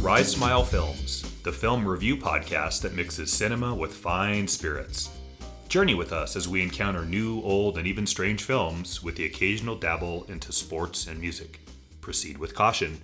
Rise Smile Films, the film review podcast that mixes cinema with fine spirits. Journey with us as we encounter new, old, and even strange films with the occasional dabble into sports and music. Proceed with caution,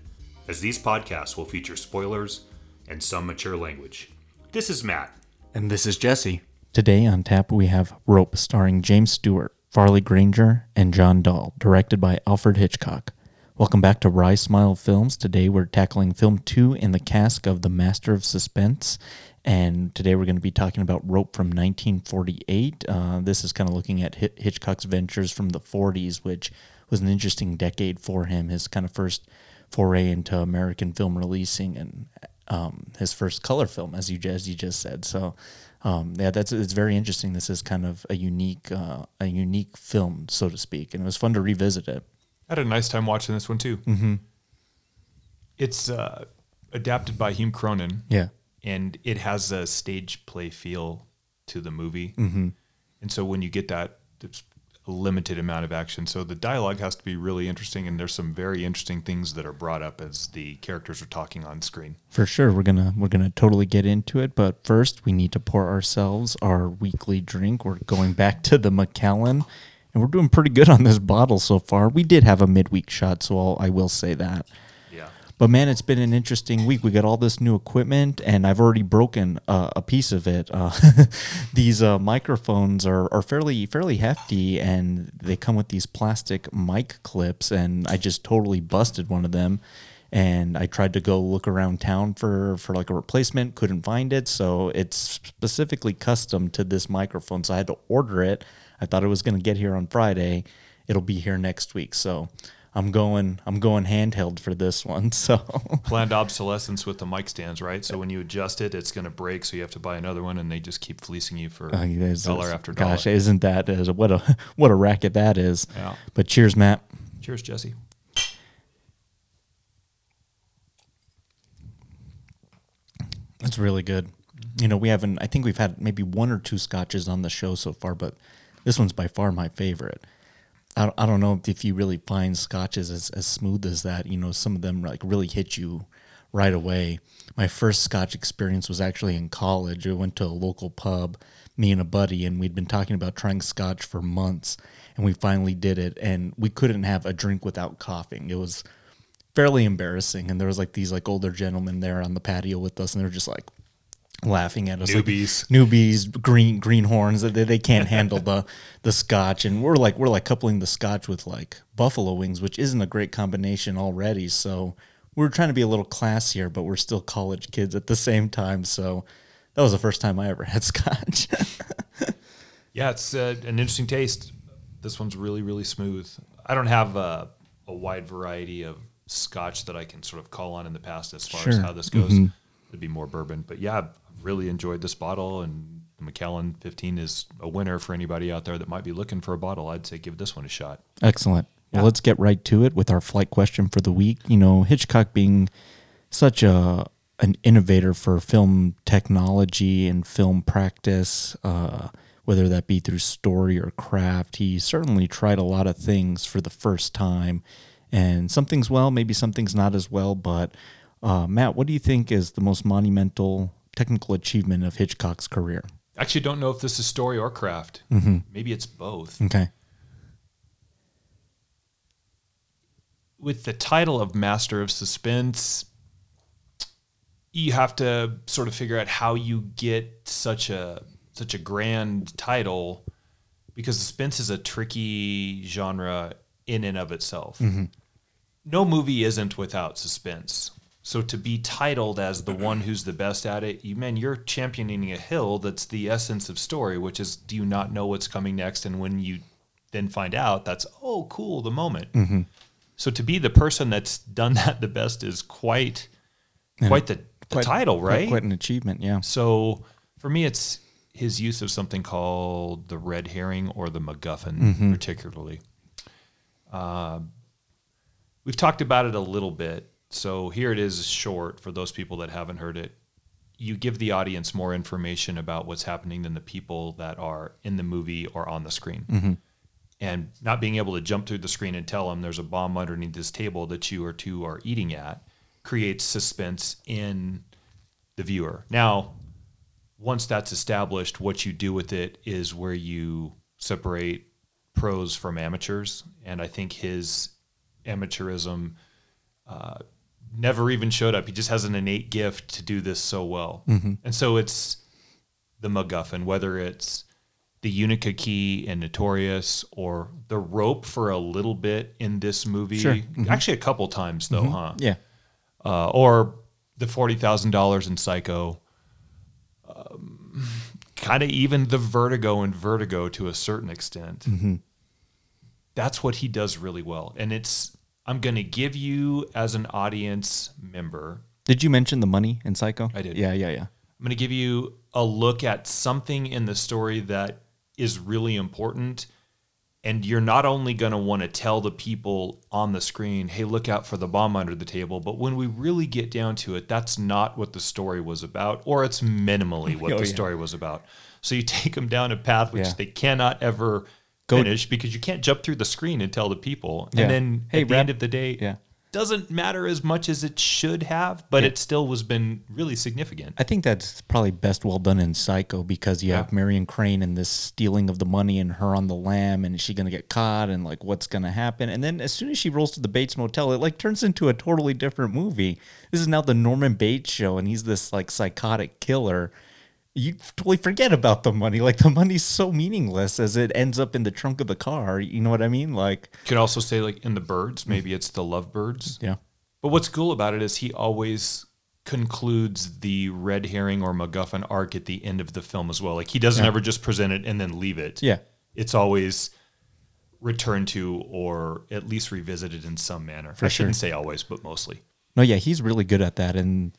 as these podcasts will feature spoilers and some mature language. This is Matt. And this is Jesse. Today on tap we have Rope, starring James Stewart, Farley Granger, and John Dall, directed by Alfred Hitchcock. Welcome back to Rise Smile Films. Today we're tackling film two in the cask of The Master of Suspense. And today we're going to be talking about Rope from 1948. Uh, this is kind of looking at Hitchcock's ventures from the 40s, which was an interesting decade for him. His kind of first foray into American film releasing and um, his first color film, as you as you just said. So, um, yeah, that's it's very interesting. This is kind of a unique uh, a unique film, so to speak, and it was fun to revisit it. I had a nice time watching this one too. Mm-hmm. It's uh, adapted by Hume Cronyn. Yeah. And it has a stage play feel to the movie. Mm-hmm. And so when you get that, it's a limited amount of action. So the dialogue has to be really interesting, and there's some very interesting things that are brought up as the characters are talking on screen. For sure, we're gonna we're gonna totally get into it. But first, we need to pour ourselves our weekly drink. We're going back to the Macallan and we're doing pretty good on this bottle so far. We did have a midweek shot, so I'll, I will say that. Yeah. But man, it's been an interesting week. We got all this new equipment, and I've already broken uh, a piece of it. Uh, these uh, microphones are, are fairly fairly hefty, and they come with these plastic mic clips, and I just totally busted one of them. And I tried to go look around town for for like a replacement, couldn't find it. So it's specifically custom to this microphone, so I had to order it I thought it was going to get here on Friday. It'll be here next week. So I'm going I'm going handheld for this one. So planned obsolescence with the mic stands, right? So when you adjust it, it's going to break, so you have to buy another one, and they just keep fleecing you for uh, dollar after dollar. Gosh, isn't that is what a what a racket that is? Yeah. But cheers, Matt. Cheers, Jesse. That's really good. You know, we haven't. I think we've had maybe one or two scotches on the show so far, but this one's by far my favorite. I, I don't know if you really find scotches as, as smooth as that. You know, some of them like really hit you right away. My first scotch experience was actually in college. I went to a local pub, me and a buddy, and we'd been talking about trying scotch for months, and we finally did it. And we couldn't have a drink without coughing. It was fairly embarrassing. And there was like these like older gentlemen there on the patio with us, and they're just like, laughing at us newbies like, newbies. green greenhorns they, they can't handle the the scotch. And we're like we're like coupling the scotch with like buffalo wings which isn't a great combination already. So we're trying to be a little classier but we're still college kids at the same time. So that was the first time i ever had scotch. Yeah it's uh, an interesting taste. This one's really really smooth. I don't have a, a, wide variety of scotch that i can sort of call on in the past as far sure. as how this goes. Mm-hmm. it'd be more bourbon but yeah really enjoyed this bottle, and the Macallan 15 is a winner for anybody out there that might be looking for a bottle. I'd say give this one a shot. Excellent. Yeah. Well, let's get right to it with our flight question for the week. You know, Hitchcock being such a an innovator for film technology and film practice, uh, whether that be through story or craft, he certainly tried a lot of things for the first time. And something's well, maybe something's not as well. But uh, Matt, what do you think is the most monumental technical achievement of Hitchcock's career? Actually, don't know if this is story or craft. Mm-hmm. Maybe it's both. Okay. With the title of Master of Suspense, you have to sort of figure out how you get such a such a grand title because suspense is a tricky genre in and of itself. Mm-hmm. No movie isn't without suspense. So to be titled as the one who's the best at it, you man, you're championing a hill that's the essence of story, which is do you not know what's coming next? And when you then find out, that's oh cool, the moment. Mm-hmm. So to be the person that's done that the best is quite quite the, the quite, title, right? Quite an achievement, yeah. So for me, it's his use of something called the red herring or the MacGuffin, mm-hmm. particularly. Uh, we've talked about it a little bit so here it is short for those people that haven't heard it. You give the audience more information about what's happening than the people that are in the movie or on the screen. Mm-hmm. And not being able to jump through the screen and tell them there's a bomb underneath this table that you or two are eating at, creates suspense in the viewer. Now, once that's established, what you do with it is where you separate pros from amateurs. And I think his amateurism uh, never even showed up. He just has an innate gift to do this so well. Mm-hmm. And so it's the MacGuffin, whether it's the Unica key in Notorious or the rope for a little bit in this movie. Sure. Mm-hmm. Actually, a couple times though, mm-hmm. huh? Yeah. Uh, or the forty thousand dollars in Psycho. Um, kind of even the Vertigo and Vertigo to a certain extent. Mm-hmm. That's what he does really well, and it's. I'm going to give you as an audience member. Did you mention the money in Psycho? I did. Yeah, yeah, yeah. I'm going to give you a look at something in the story that is really important and you're not only going to want to tell the people on the screen, hey, look out for the bomb under the table. But when we really get down to it, that's not what the story was about, or it's minimally what oh, the yeah. story was about. So you take them down a path which yeah. they cannot ever finish because you can't jump through the screen and tell the people. Yeah. And then hey, at the end of the day, yeah doesn't matter as much as it should have, but yeah. it still was been really significant. I think that's probably best well done in Psycho because you have Marion Crane and this stealing of the money and her on the lam and is she gonna get caught and like what's gonna happen? And then as soon as she rolls to the Bates Motel, it like turns into a totally different movie. This is now the Norman Bates show and he's this like psychotic killer you totally forget about the money. Like the money's so meaningless as it ends up in the trunk of the car. You know what I mean? Like you could also say like in the birds, maybe it's the lovebirds. Yeah. But what's cool about it is he always concludes the red herring or MacGuffin arc at the end of the film as well. Like he doesn't yeah. ever just present it and then leave it. Yeah. It's always returned to or at least revisited in some manner. For I shouldn't say always, but mostly. No, yeah, he's really good at that. And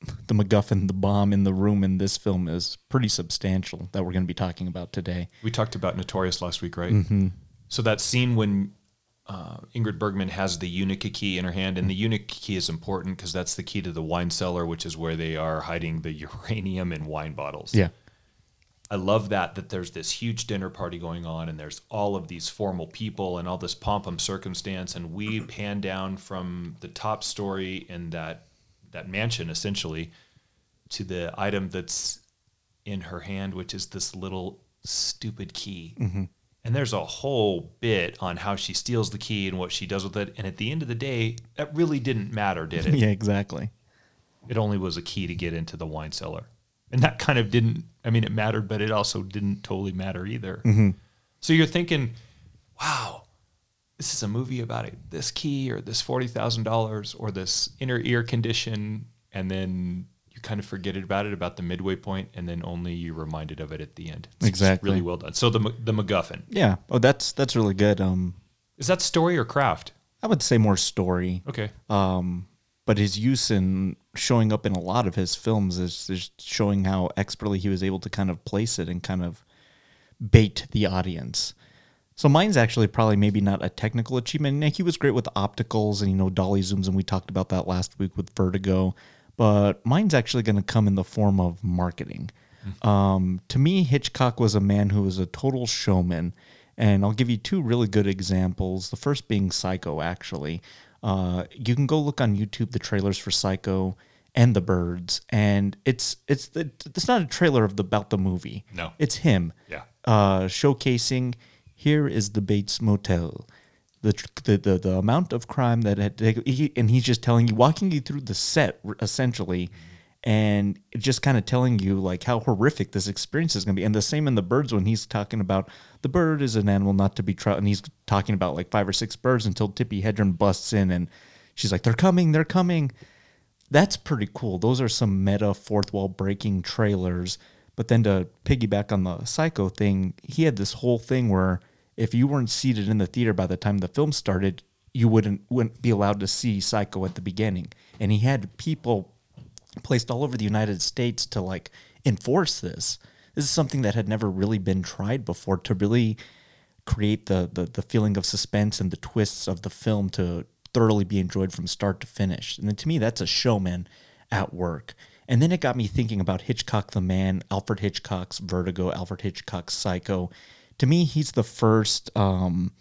the MacGuffin, the bomb in the room in this film is pretty substantial that we're going to be talking about today. We talked about Notorious last week, right? Mm-hmm. So that scene when uh, Ingrid Bergman has the Unica key in her hand, and the Unica key is important because that's the key to the wine cellar, which is where they are hiding the uranium in wine bottles. Yeah. I love that that there's this huge dinner party going on and there's all of these formal people and all this pomp and circumstance and we pan down from the top story in that that mansion essentially to the item that's in her hand, which is this little stupid key. Mm-hmm. And there's a whole bit on how she steals the key and what she does with it. And at the end of the day, that really didn't matter, did it? yeah, exactly. It only was a key to get into the wine cellar. And that kind of didn't, I mean, it mattered, but it also didn't totally matter either. Mm-hmm. So you're thinking, wow, this is a movie about it, this key or this forty thousand dollars or this inner ear condition, and then you kind of forget about it about the midway point, and then only you're reminded of it at the end. It's exactly, really well done. So the the MacGuffin. Yeah. Oh, that's that's really good. Um, is that story or craft? I would say more story. Okay. Um, but his use in showing up in a lot of his films is, is showing how expertly he was able to kind of place it and kind of bait the audience. So mine's actually probably maybe not a technical achievement. He was great with opticals and you know dolly zooms, and we talked about that last week with Vertigo. But mine's actually going to come in the form of marketing. Mm-hmm. Um, to me, Hitchcock was a man who was a total showman, and I'll give you two really good examples. The first being Psycho. Actually, uh, you can go look on YouTube the trailers for Psycho and the birds and it's it's the, it's not a trailer of the about the movie no it's him yeah uh showcasing here is the Bates Motel. The, the, the, the amount of crime that had he, and he's just telling you walking you through the set essentially and just kind of telling you like how horrific this experience is going to be. And the same in the birds when he's talking about the bird is an animal not to be trusted and he's talking about like five or six birds until Tippi Hedren busts in and she's like they're coming they're coming. That's pretty cool. Those are some meta fourth wall breaking trailers. But then to piggyback on the psycho thing, he had this whole thing where if you weren't seated in the theater by the time the film started, you wouldn't wouldn't be allowed to see Psycho at the beginning. And he had people placed all over the United States to like enforce this. This is something that had never really been tried before to really create the, the the feeling of suspense and the twists of the film to thoroughly be enjoyed from start to finish. And to me, that's a showman at work. And then it got me thinking about Hitchcock the man, Alfred Hitchcock's Vertigo, Alfred Hitchcock's Psycho. To me, he's the first um,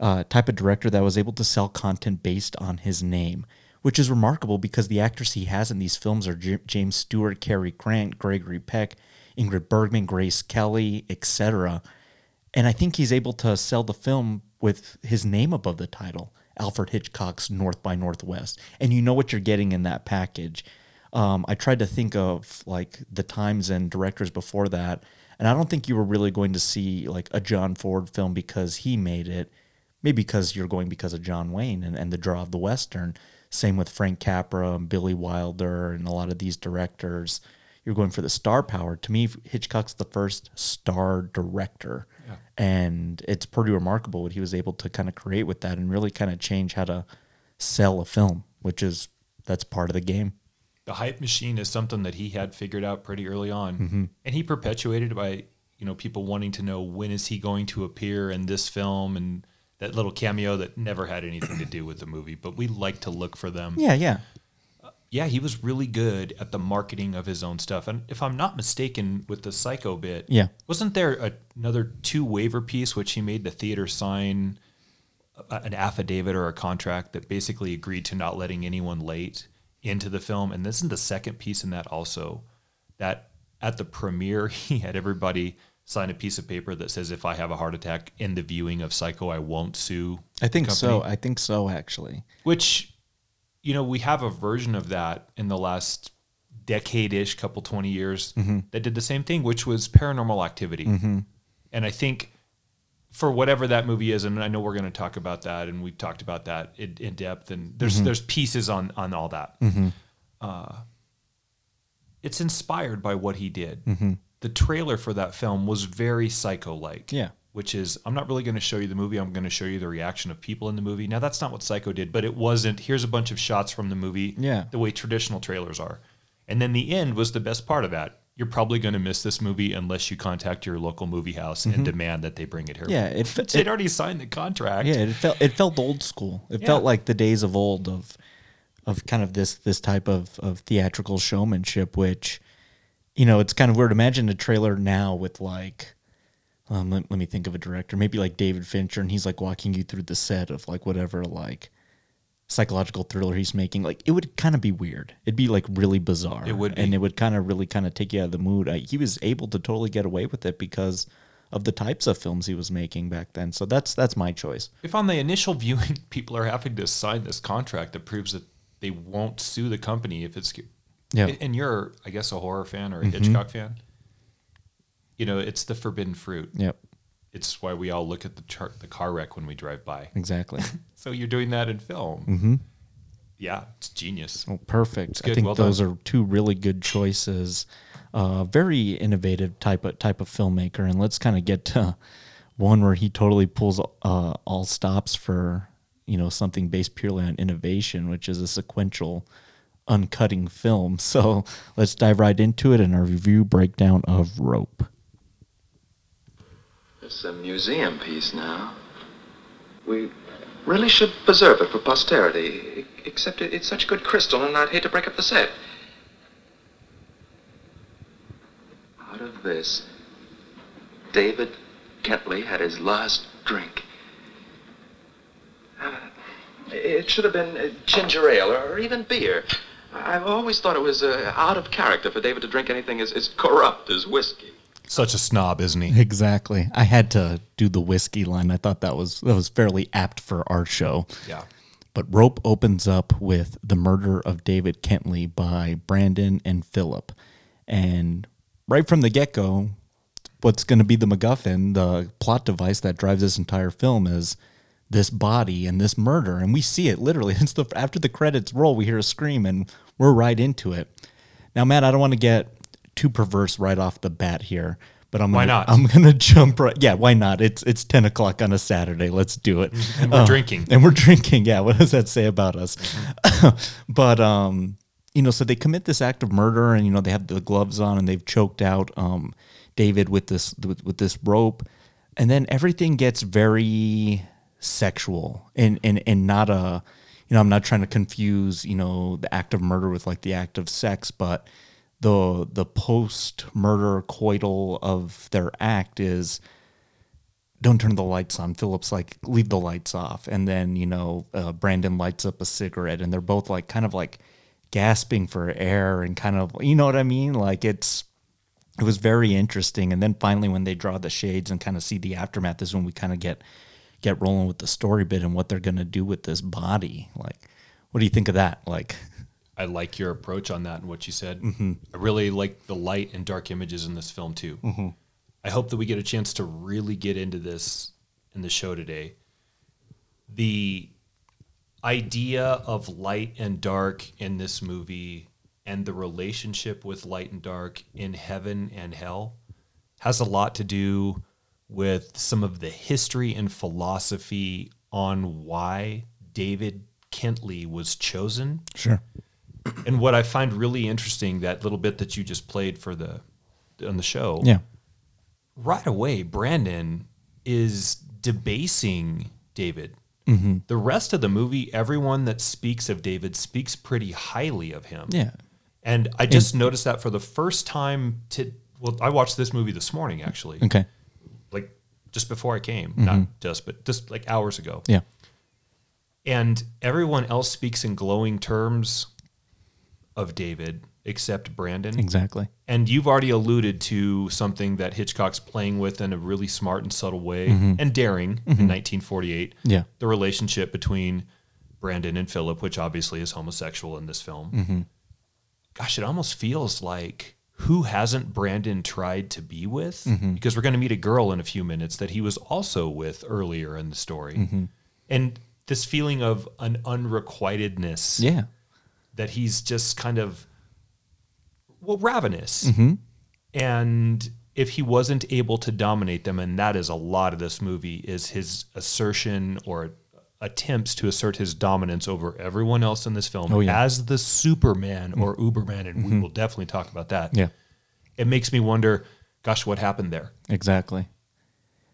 uh, type of director that was able to sell content based on his name, which is remarkable because the actors he has in these films are J- James Stewart, Cary Grant, Gregory Peck, Ingrid Bergman, Grace Kelly, etc. And I think he's able to sell the film with his name above the title, Alfred Hitchcock's North by Northwest. And you know what you're getting in that package. Um, I tried to think of like the times and directors before that, and I don't think you were really going to see like a John Ford film because he made it. Maybe because you're going because of John Wayne and, and the draw of the Western. Same with Frank Capra and Billy Wilder and a lot of these directors. You're going for the star power. To me, Hitchcock's the first star director. Yeah. And it's pretty remarkable what he was able to kind of create with that and really kind of change how to sell a film, which is that's part of the game the hype machine is something that he had figured out pretty early on, mm-hmm. and he perpetuated by you know people wanting to know when is he going to appear in this film and that little cameo that never had anything to do with the movie, but we like to look for them. Yeah, yeah. Uh, yeah, he was really good at the marketing of his own stuff. And if I'm not mistaken with the Psycho bit, yeah. Wasn't there a, another two waiver piece which he made the theater sign a, an affidavit or a contract that basically agreed to not letting anyone late? Into the film. And this is the second piece in that also that at the premiere, he had everybody sign a piece of paper that says if I have a heart attack in the viewing of Psycho, I won't sue. I think so. I think so, actually. Which, you know, we have a version of that in the last decade ish, couple 20 years mm-hmm. that did the same thing, which was paranormal activity. Mm-hmm. And I think for whatever that movie is, and I know we're going to talk about that, and we've talked about that in, in depth, and there's mm-hmm. there's pieces on on all that. Mm-hmm. Uh, it's inspired by what he did. Mm-hmm. The trailer for that film was very psycho-like. Yeah. Which is, I'm not really going to show you the movie. I'm going to show you the reaction of people in the movie. Now, that's not what Psycho did, but it wasn't. Here's a bunch of shots from the movie. Yeah. The way traditional trailers are, and then the end was the best part of that you're probably going to miss this movie unless you contact your local movie house mm-hmm. and demand that they bring it here. Yeah, it, they'd already signed the contract. Yeah, it felt it felt old school. It yeah. felt like the days of old of of kind of this this type of of theatrical showmanship, which you know it's kind of weird. Imagine a trailer now with like. Um, let, let me think of a director, maybe like David Fincher, and he's like walking you through the set of like whatever like psychological thriller he's making, like it would kind of be weird. It'd be like really bizarre. It would, be. and it would kind of really kind of take you out of the mood. I, he was able to totally get away with it because of the types of films he was making back then. So that's that's my choice. If on the initial viewing, people are having to sign this contract that proves that they won't sue the company if it's yeah, and you're I guess a horror fan or a mm-hmm. Hitchcock fan. You know, it's the forbidden fruit. Yep. It's why we all look at the chart, the car wreck when we drive by. Exactly. so you're doing that in film. Mm-hmm. Yeah, it's genius. Oh, perfect. I think well those done. are two really good choices. Uh, very innovative type of type of filmmaker, and let's kind of get to one where he totally pulls uh, all stops for you know something based purely on innovation, which is a sequential uncutting film. So let's dive right into it in our review breakdown of Rope. It's a museum piece now. We really should preserve it for posterity, except it, it's such good crystal, and I'd hate to break up the set. Out of this, David Kentley had his last drink. Uh, it should have been uh, ginger ale or even beer. I've always thought it was uh, out of character for David to drink anything as, as corrupt as whiskey. Such a snob, isn't he? Exactly. I had to do the whiskey line. I thought that was that was fairly apt for our show. Yeah. But Rope opens up with the murder of David Kentley by Brandon and Philip. And right from the get go, what's going to be the MacGuffin, the plot device that drives this entire film is this body and this murder. And we see it literally. It's the, after the credits roll, we hear a scream and we're right into it. Now, Matt, I don't want to get too perverse right off the bat here. But I'm why gonna, not? I'm gonna jump right. Yeah, why not? It's it's ten o'clock on a Saturday. Let's do it. And we're uh, drinking. And we're drinking. Yeah. What does that say about us? Mm-hmm. but um, you know, so they commit this act of murder, and you know they have the gloves on, and they've choked out um David with this with, with this rope, and then everything gets very sexual and and and not a you know i'm not trying to confuse you know the act of murder with like the act of sex but the the post murder coital of their act is don't turn the lights on. Philip's like, leave the lights off. And then, you know, uh, Brandon lights up a cigarette and they're both like, kind of like gasping for air and kind of, you know what I mean? Like it's, it was very interesting. And then finally, when they draw the shades and kind of see the aftermath, is when we kind of get, get rolling with the story bit and what they're going to do with this body. Like, what do you think of that? Like, I like your approach on that and what you said. Mm-hmm. I really like the light and dark images in this film too. Mm-hmm. I hope that we get a chance to really get into this in the show today. The idea of light and dark in this movie and the relationship with light and dark in heaven and hell has a lot to do with some of the history and philosophy on why David Kentley was chosen. Sure. And what I find really interesting that little bit that you just played for the on the show. Yeah right away, Brandon is debasing David. Mm-hmm. The rest of the movie, everyone that speaks of David speaks pretty highly of him. Yeah. And I just and, noticed that for the first time to well, I watched this movie this morning actually. Okay. Like just before I came. Mm-hmm. Not just, but just like hours ago. Yeah. And everyone else speaks in glowing terms of David except Brandon. Exactly. And you've already alluded to something that Hitchcock's playing with in a really smart and subtle way mm-hmm. and daring mm-hmm. in 1948. Yeah. The relationship between Brandon and Philip, which obviously is homosexual in this film. Mm-hmm. Gosh, it almost feels like who hasn't Brandon tried to be with? Mm-hmm. Because we're going to meet a girl in a few minutes that he was also with earlier in the story. Mm-hmm. And this feeling of an unrequitedness. Yeah. That he's just kind of well ravenous. Mm-hmm. And if he wasn't able to dominate them, and that is a lot of this movie, is his assertion or attempts to assert his dominance over everyone else in this film oh, yeah. as the Superman or mm-hmm. Uberman, and mm-hmm. we will definitely talk about that. Yeah, it makes me wonder, gosh, what happened there? Exactly,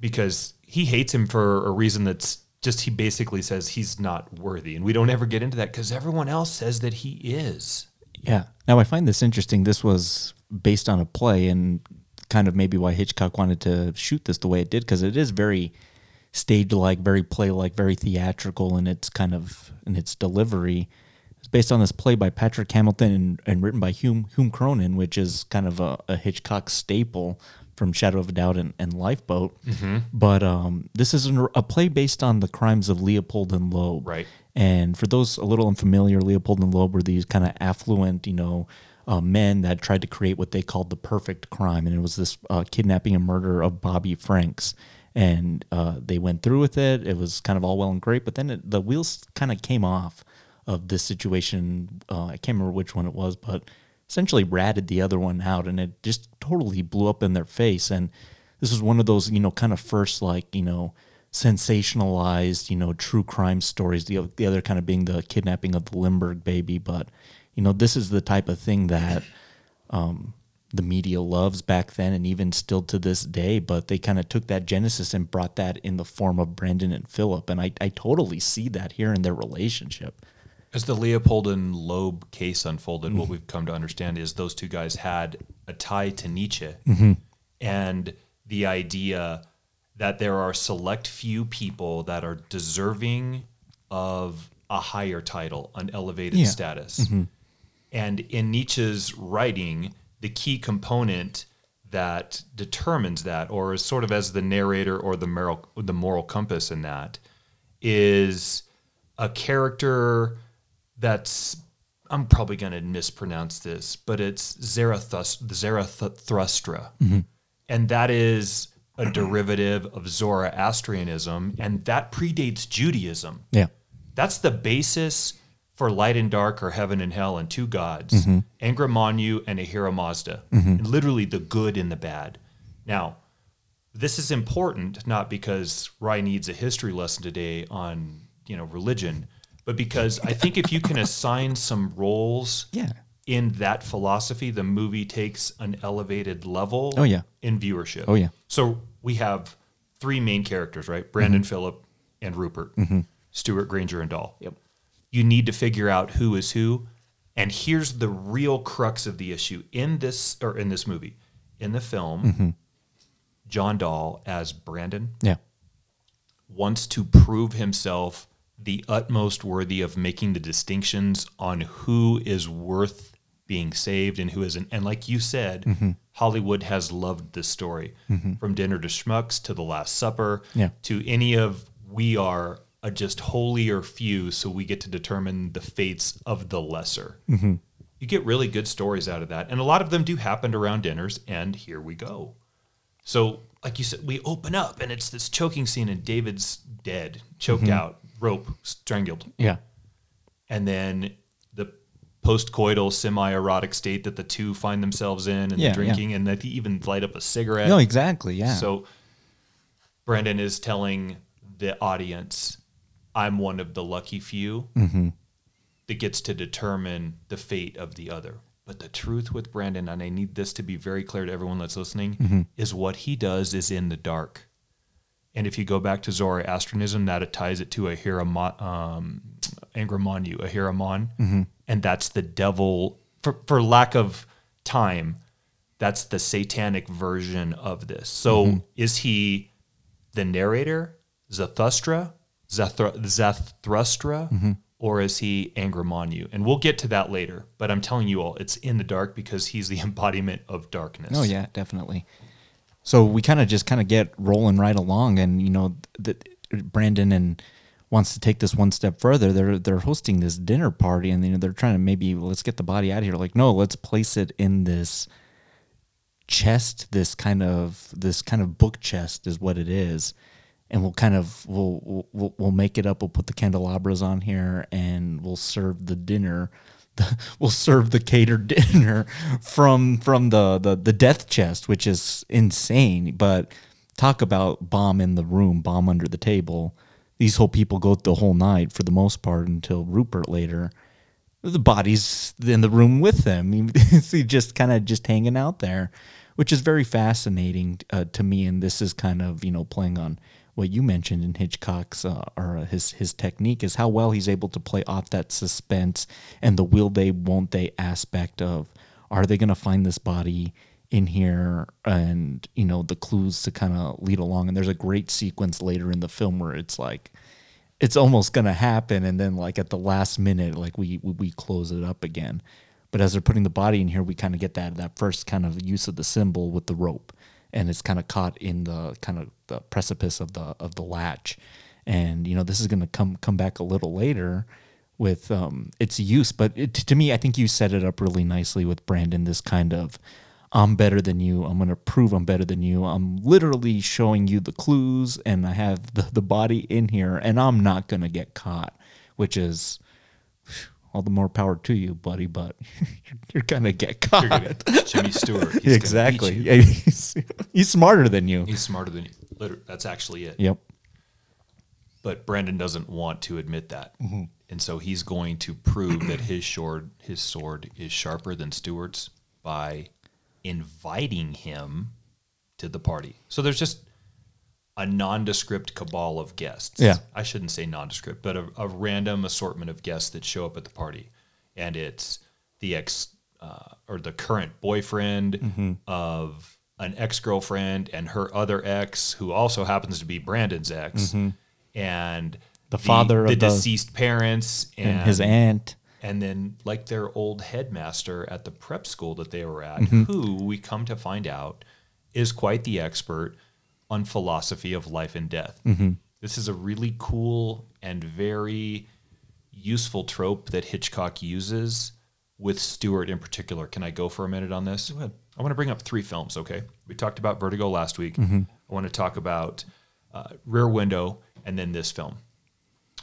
because he hates him for a reason that's just he basically says he's not worthy, and we don't ever get into that because everyone else says that he is. Yeah. Now I find this interesting. This was based on a play, and kind of maybe why Hitchcock wanted to shoot this the way it did, because it is very stage-like, very play-like, very theatrical in its kind of in its delivery. It's based on this play by Patrick Hamilton and, and written by Hume Hume Cronyn, which is kind of a, a Hitchcock staple from Shadow of a Doubt and, and Lifeboat. Mm-hmm. But um, this is an, a play based on the crimes of Leopold and Loeb. Right. And for those a little unfamiliar, Leopold and Loeb were these kind of affluent, you know, uh, men that tried to create what they called the perfect crime. And it was this uh, kidnapping and murder of Bobby Franks. And uh, they went through with it. It was kind of all well and great. But then it, the wheels kind of came off of this situation. Uh, I can't remember which one it was, but essentially ratted the other one out. And it just totally blew up in their face. And this was one of those, you know, kind of first, like, you know, sensationalized, you know, true crime stories. The the other kind of being the kidnapping of the Lindbergh baby, but you know, this is the type of thing that um, the media loves back then, and even still to this day. But they kind of took that genesis and brought that in the form of Brandon and Philip, and I I totally see that here in their relationship. As the Leopold and Loeb case unfolded, mm-hmm. what we've come to understand is those two guys had a tie to Nietzsche, mm-hmm. and the idea that there are select few people that are deserving of a higher title, an elevated yeah. status. Mm-hmm. And in Nietzsche's writing, the key component that determines that, or is sort of as the narrator or the moral, the moral compass in that, is a character that's I'm probably going to mispronounce this, but it's Zarathustra, Zarathustra. Mm-hmm. and that is a derivative of Zoroastrianism, and that predates Judaism. Yeah. That's the basis for light and dark or heaven and hell and two gods, mm-hmm. Angra Mainyu and Ahura Mazda, mm-hmm. and literally the good and the bad. Now, this is important not because Rye needs a history lesson today on you know religion, but because I think if you can assign some roles yeah in that philosophy, the movie takes an elevated level oh, yeah. in viewership. Oh, yeah. So we have three main characters, right? Brandon, mm-hmm. Philip, and Rupert, mm-hmm. Stewart, Granger, and Dall. Yep. You need to figure out who is who. And here's the real crux of the issue in this or in this movie. In the film, mm-hmm. John Dall as Brandon yeah. wants to prove himself the utmost worthy of making the distinctions on who is worth being saved and who isn't. And like you said, mm-hmm. Hollywood has loved this story mm-hmm. from Dinner to Schmucks to The Last Supper yeah. to any of we are a just holier few, so we get to determine the fates of the lesser. Mm-hmm. You get really good stories out of that. And a lot of them do happen around dinners, and here we go. So, like you said, we open up and it's this choking scene, and David's dead, choked mm-hmm. out, rope strangled. Yeah. And then the post-coital semi-erotic state that the two find themselves in and yeah, the drinking yeah. and that he even light up a cigarette. No, exactly. Yeah. So Brandon is telling the audience, I'm one of the lucky few mm-hmm. that gets to determine the fate of the other. But the truth with Brandon, and I need this to be very clear to everyone that's listening, mm-hmm. is what he does is in the dark. And if you go back to Zoroastrianism, that it ties it to a Hiramon, um, a Hiramon, mm-hmm. and that's the devil. For for lack of time, that's the satanic version of this. So mm-hmm. is he the narrator, Zathustra, Zathra, Zathrustra, mm-hmm. or is he Angramonyu? And we'll get to that later. But I'm telling you all, it's in the dark because he's the embodiment of darkness. Oh yeah, definitely. So we kind of just kind of get rolling right along, and you know, the, Brandon and wants to take this one step further. They're they're hosting this dinner party, and you know they're trying to maybe let's get the body out of here. Like, no, let's place it in this chest. This kind of this kind of book chest is what it is, and we'll kind of we'll we'll we'll make it up. We'll put the candelabras on here, and we'll serve the dinner the, will serve the catered dinner from from the, the the death chest, which is insane. But talk about bomb in the room, bomb under the table. These whole people go the whole night for the most part until Rupert later. The body's in the room with them. He just kind of just hanging out there, which is very fascinating uh, to me. And this is kind of you know playing on what you mentioned in Hitchcock's uh, or his his technique is how well he's able to play off that suspense and the will they won't they aspect of are they going to find this body in here? And you know the clues to kind of lead along. And there's a great sequence later in the film where it's like it's almost going to happen. And then like at the last minute like we we close it up again. But as they're putting the body in here we kind of get that that first kind of use of the symbol with the rope and it's kind of caught in the kind of the precipice of the of the latch. And you know this is going to come come back a little later with um, its use but it, to me i think you set it up really nicely with brandon this kind of i'm better than you. I'm going to prove i'm better than you. I'm literally showing you the clues and i have the, the body in here and i'm not going to get caught which is all the more power to you, buddy. But you're gonna get caught. Gonna, Jimmy Stewart. exactly. Yeah, he's, he's, smarter than you. He's smarter than you. That's actually it. Yep. But Brandon doesn't want to admit that, mm-hmm. and so he's going to prove that his sword, his sword, is sharper than Stewart's by inviting him to the party. So there's just a nondescript cabal of guests. Yeah. I shouldn't say nondescript, but a, a random assortment of guests that show up at the party. And it's the ex uh, or the current boyfriend mm-hmm. of an ex girlfriend and her other ex, who also happens to be Brandon's ex, mm-hmm. and the, the father the of deceased parents and, and, his aunt. And then, like their old headmaster at the prep school that they were at, mm-hmm. who we come to find out is quite the expert on philosophy of life and death. Mm-hmm. This is a really cool and very useful trope that Hitchcock uses with Stewart in particular. Can I go for a minute on this? Go ahead. I want to bring up three films, okay? We talked about Vertigo last week. Mm-hmm. I want to talk about uh, Rear Window and then this film.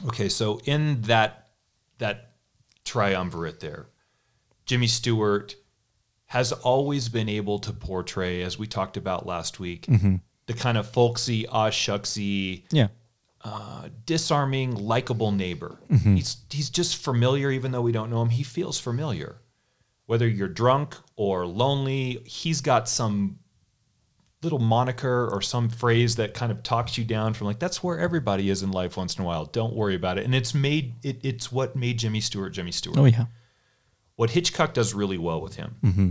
Okay, so in that that triumvirate there, Jimmy Stewart has always been able to portray, as we talked about last week, mm-hmm the kind of folksy, ah shucksy, yeah, uh, disarming, likable neighbor. Mm-hmm. He's he's just familiar, even though we don't know him. He feels familiar. Whether you're drunk or lonely, he's got some little moniker or some phrase that kind of talks you down from like that's where everybody is in life once in a while. Don't worry about it. And it's made it, it's what made Jimmy Stewart Jimmy Stewart. Oh yeah. What Hitchcock does really well with him mm-hmm.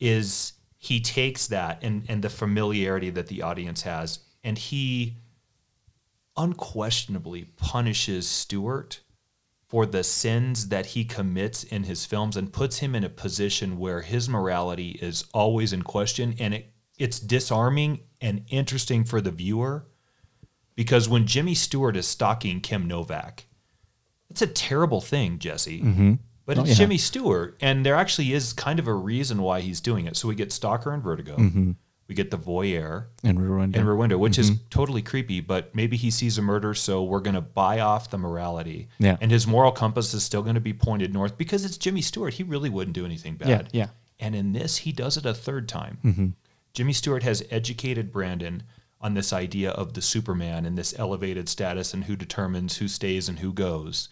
is he takes that and and the familiarity that the audience has and he unquestionably punishes Stewart for the sins that he commits in his films and puts him in a position where his morality is always in question and it, it's disarming and interesting for the viewer because when Jimmy Stewart is stalking Kim Novak, it's a terrible thing, Jesse. Mm-hmm. But Oh, it's yeah. Jimmy Stewart, and there actually is kind of a reason why he's doing it. So we get Stalker and Vertigo, Mm-hmm. we get the Voyeur And ruined and. Rear Window, which is Mm-hmm. totally creepy. But maybe he sees a murder, so we're going to buy off the morality. Yeah. And his moral compass is still going to be pointed north because it's Jimmy Stewart. He really wouldn't do anything bad. Yeah, yeah. And in this, he does it a third time. Mm-hmm. Jimmy Stewart has educated Brandon on this idea of the Superman and this elevated status and who determines who stays and who goes.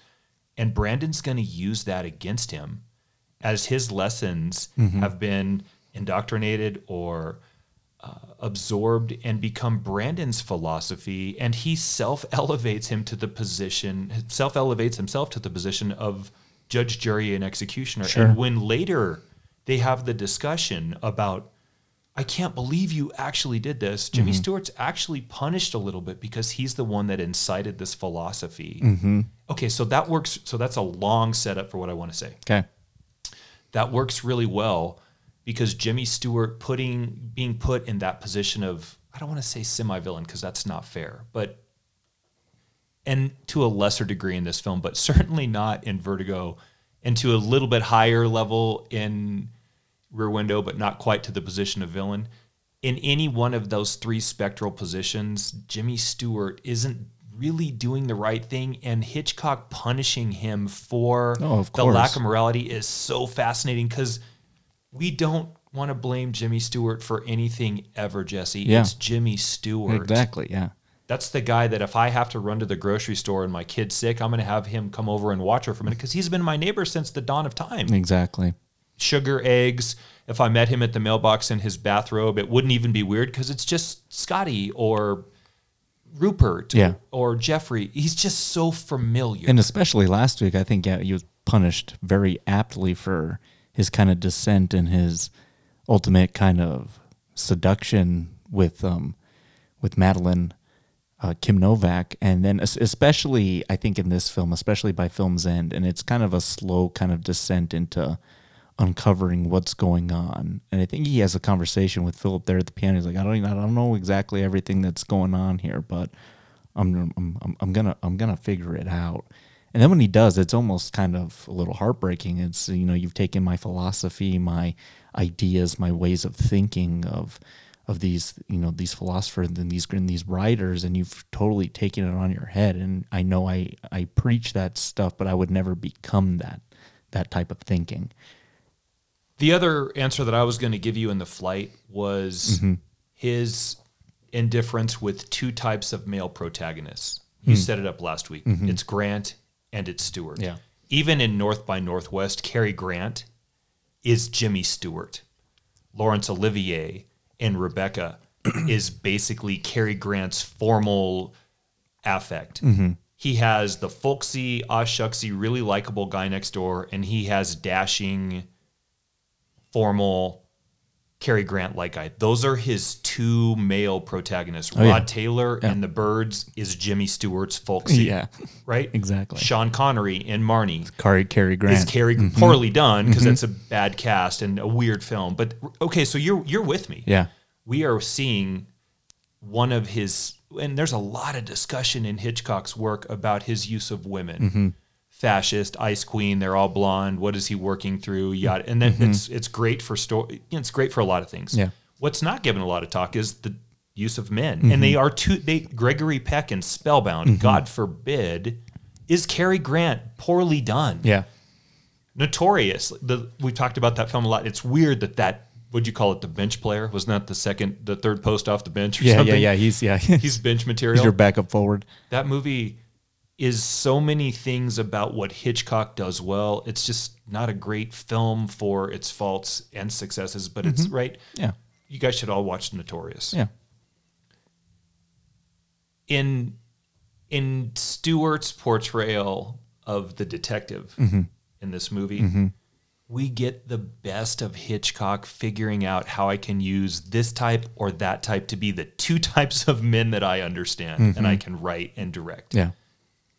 And Brandon's going to use that against him as his lessons have been indoctrinated or uh, absorbed and become Brandon's philosophy. And he self elevates him to the position, self elevates himself to the position of judge, jury, and executioner. Sure. And when later they have the discussion about, I can't believe you actually did this. Jimmy mm-hmm. Stewart's actually punished a little bit because he's the one that incited this philosophy. Mm-hmm. Okay, so that works. So that's a long setup for what I want to say Okay. that works really well because Jimmy Stewart putting being put in that position of I don't want to say semi-villain because that's not fair, but and to a lesser degree in this film, but certainly not in Vertigo, and to a little bit higher level in Rear Window, but not quite to the position of villain. In any one of those three spectral positions, Jimmy Stewart isn't really doing the right thing, and Hitchcock punishing him for Oh, the lack of morality is so fascinating because we don't want to blame Jimmy Stewart for anything ever, Jesse. Yeah. It's Jimmy Stewart. Exactly. Yeah. That's the guy that if I have to run to the grocery store and my kid's sick, I'm going to have him come over and watch her for a minute because he's been my neighbor since the dawn of time. Exactly. Sugar, eggs. If I met him at the mailbox in his bathrobe, it wouldn't even be weird because it's just Scotty or Rupert Yeah. or Jeffrey. He's just so familiar. And especially last week, I think yeah, he was punished very aptly for his kind of descent and his ultimate kind of seduction with um with Madeleine uh, Kim Novak, and then especially I think in this film, especially by film's end, and it's kind of a slow kind of descent into uncovering what's going on. And I think he has a conversation with Philip there at the piano. He's like, I don't, I don't know exactly everything that's going on here, but I'm, I'm, I'm, gonna, I'm gonna figure it out. And then when he does, it's almost kind of a little heartbreaking. It's you know, you've taken my philosophy, my ideas, my ways of thinking of of these you know these philosophers and these and these writers, and you've totally taken it on your head. And I know I I preach that stuff, but I would never become that that type of thinking. The other answer that I was going to give you in the flight was Mm-hmm. his indifference with two types of male protagonists. You set it up last week. It's Grant and it's Stewart. Mm-hmm. Yeah. Even in North by Northwest, Cary Grant is Jimmy Stewart. Laurence Olivier and Rebecca is basically Cary Grant's formal affect. Mm-hmm. He has the folksy, aw shucksy, really likable guy next door, and he has dashing, formal Cary Grant like guy. Those are his two male protagonists. Rod Oh, yeah. Taylor and the Birds is Jimmy Stewart's folksy. Yeah. Right? Exactly. Sean Connery and Marnie Cary, Cary Grant. is Cary poorly done because it's a bad cast and a weird film. But okay, so you're you're with me. yeah. We are seeing one of his and there's a lot of discussion in Hitchcock's work about his use of women. Mm-hmm. Fascist, Ice Queen, they're all blonde. What is he working through? Yada. And then it's it's great for story. It's great for a lot of things. Mm-hmm. Yeah. What's not given a lot of talk is the use of men, and they are two. They Gregory Peck and Spellbound. Mm-hmm. God forbid, is Cary Grant poorly done? Yeah. Notorious. The we talked about that film a lot. It's weird that that would you call it the bench player? Wasn't that the second, the third post off the bench or Yeah. something? Yeah. Yeah. He's yeah. He's bench material. He's your backup forward. that movie is so many things about what Hitchcock does well. It's just not a great film for its faults and successes, but it's right. Yeah. You guys should all watch Notorious. Yeah. In in Stewart's portrayal of the detective Mm-hmm. in this movie, we get the best of Hitchcock figuring out how I can use this type or that type to be the two types of men that I understand mm-hmm. and I can write and direct. Yeah.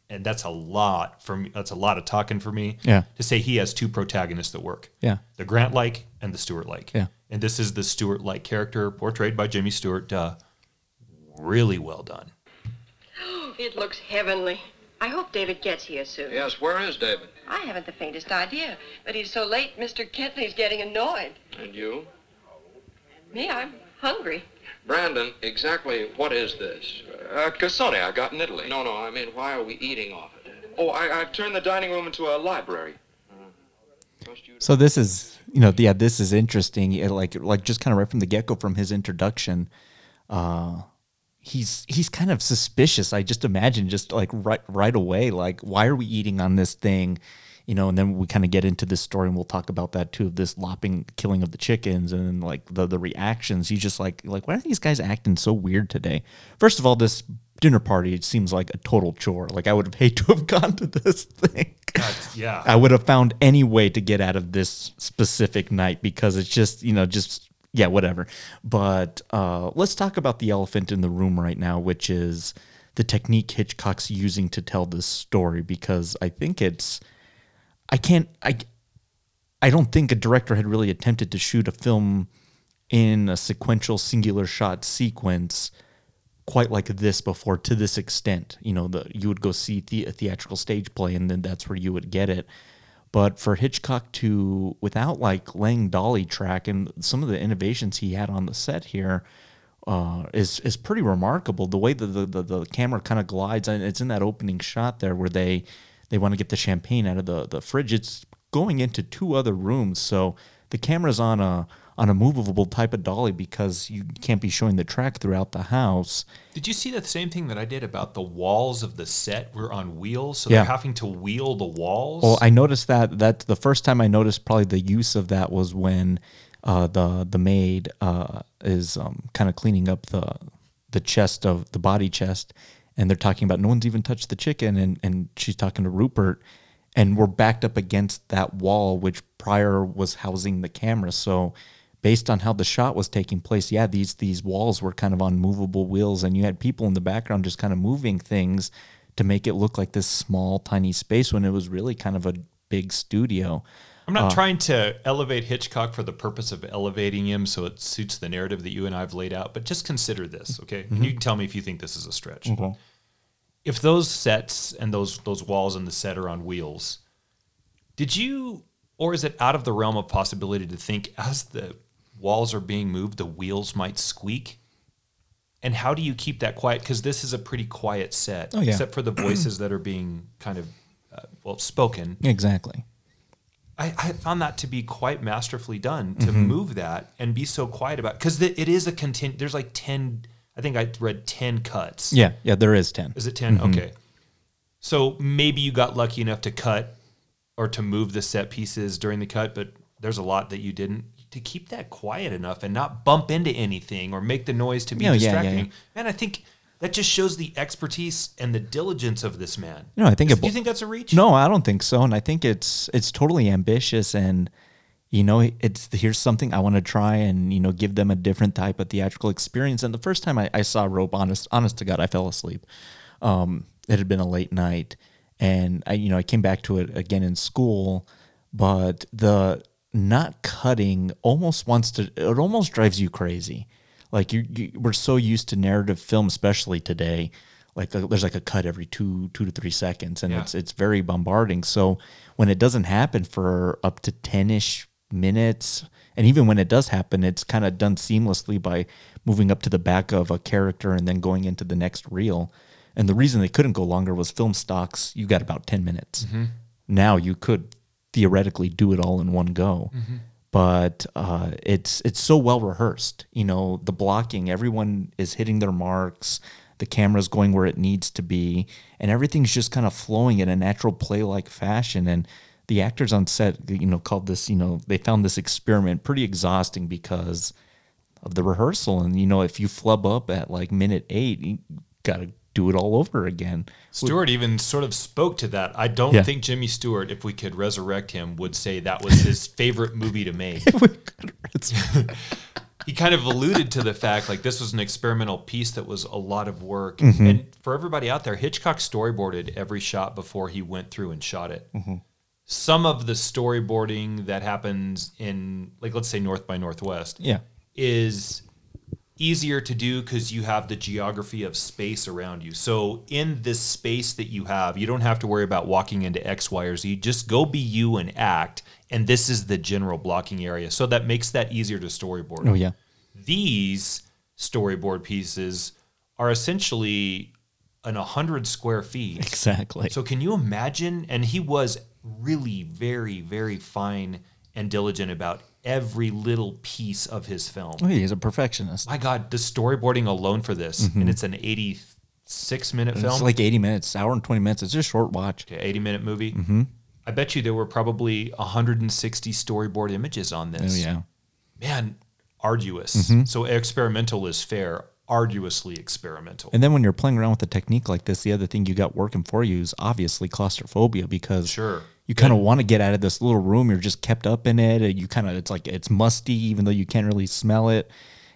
And that's a lot for me. That's a lot of talking for me. Yeah. To say he has two protagonists that work. Yeah. The Grant like and the Stewart like. Yeah. And this is the Stewart like character portrayed by Jimmy Stewart. Uh, really well done. It looks heavenly. I hope David gets here soon. Yes, where is David? I haven't the faintest idea. But he's so late, Mr. Kentley's getting annoyed. And you? Me, I'm hungry. Brandon, exactly what is this? Uh, cassone I got in Italy. No, no, I mean, why are we eating off it? Oh, I, I've turned the dining room into a library. So this is, you know, yeah, this is interesting. Like, like just kind of right from the get go, from his introduction, uh, he's he's kind of suspicious. I just imagine just like right right away, like why are we eating on this thing? You know, and then we kind of get into this story, and we'll talk about that too of this lopping, killing of the chickens, and like the the reactions. He's just like like why are these guys acting so weird today? First of all, this dinner party it seems like a total chore. Like I would have hated to have gone to this thing. God, yeah, I would have found any way to get out of this specific night because it's just you know just yeah, whatever. But uh, let's talk about the elephant in the room right now, which is the technique Hitchcock's using to tell this story. Because I think it's, I can't, I, I don't think a director had really attempted to shoot a film in a sequential singular shot sequence quite like this before to this extent. You know, the you would go see the, a theatrical stage play, and then that's where you would get it. But for Hitchcock to, without like laying dolly track and some of the innovations he had on the set here, uh, is is pretty remarkable. The way that the, the, the camera kind of glides, and it's in that opening shot there where they they want to get the champagne out of the, the fridge. It's going into two other rooms, so the camera's on a on a movable type of dolly because you can't be showing the track throughout the house. Did you see the same thing that I did about the walls of the set were on wheels, so yeah. they're having to wheel the walls? Well, I noticed that. That the first time I noticed probably the use of that was when uh, the the maid uh, is um, kind of cleaning up the the chest of the body chest, and they're talking about no one's even touched the chicken, and and she's talking to Rupert, and we're backed up against that wall which prior was housing the camera, so based on how the shot was taking place, yeah, these these walls were kind of on movable wheels, and you had people in the background just kind of moving things to make it look like this small, tiny space when it was really kind of a big studio. I'm not uh, trying to elevate Hitchcock for the purpose of elevating him so it suits the narrative that you and I have laid out, but just consider this, okay? Mm-hmm. And you can tell me if you think this is a stretch. Okay. If those sets and those those walls in the set are on wheels, did you or is it out of the realm of possibility to think as the walls are being moved, the wheels might squeak. And how do you keep that quiet? Because this is a pretty quiet set, oh, yeah. except for the voices that are being kind of, uh, well, spoken. Exactly. I, I, found that to be quite masterfully done to mm-hmm. move that and be so quiet about because it is a content. There's like ten. I think I read ten cuts. Yeah, yeah, there is ten. Is it 10 mm-hmm. Okay. So maybe you got lucky enough to cut or to move the set pieces during the cut, but there's a lot that you didn't to keep that quiet enough and not bump into anything or make the noise to be no, distracting. Yeah, yeah, yeah. And I think that just shows the expertise and the diligence of this man. No, I think. Is, it, do you think that's a reach? No, I don't think so. And I think it's it's totally ambitious and you know it's here's something I want to try and you know give them a different type of theatrical experience. And the first time I, I saw Rope, honest honest to God, I fell asleep. Um, it had been a late night, and I you know I came back to it again in school, but the not cutting almost wants to it almost drives you crazy like you, you we're so used to narrative film especially today like a, there's like a cut every two two to three seconds and yeah. it's it's very bombarding so when it doesn't happen for up to 10ish minutes and even when it does happen it's kind of done seamlessly by moving up to the back of a character and then going into the next reel and the reason they couldn't go longer was film stocks you got about 10 minutes mm-hmm. now you could theoretically do it all in one go. Mm-hmm. But uh, it's it's so well rehearsed. You know, the blocking, everyone is hitting their marks. The camera's going where it needs to be, and everything's just kind of flowing in a natural play-like fashion. And the actors on set, you know, called this, you know, they found this experiment pretty exhausting because of the rehearsal. And you know, if you flub up at like minute eight, you got to do it all over again. Stewart even sort of spoke to that. I don't Yeah. think Jimmy Stewart, if we could resurrect him, would say that was his favorite movie to make. he kind of alluded to the fact like this was an experimental piece that was a lot of work. Mm-hmm. And for everybody out there, Hitchcock storyboarded every shot before he went through and shot it. Mm-hmm. Some of the storyboarding that happens in, like, let's say North by Northwest, yeah. is easier to do because you have the geography of space around you. So in this space that you have, you don't have to worry about walking into X, Y, or Z. Just go be you and act. And this is the general blocking area. So that makes that easier to storyboard. Oh yeah. These storyboard pieces are essentially an 100 square feet. Exactly. So can you imagine? And he was really very, very fine and diligent about every little piece of his film. Oh, he's a perfectionist. My God, the storyboarding alone for this, and it's an 86 minute film, Mm-hmm. It's like 80 minutes, hour and 20 minutes. It's just a short watch. Okay, 80 minute movie. Mm-hmm. I bet you there were probably 160 storyboard images on this. Oh yeah. Mm-hmm. Man, arduous. So experimental is fair, arduously experimental. And then when you're playing around with a technique like this, the other thing you got working for you is obviously claustrophobia because Sure. You kind of want to get out of this little room. You're just kept up in it. You kind of it's like it's musty, even though you can't really smell it.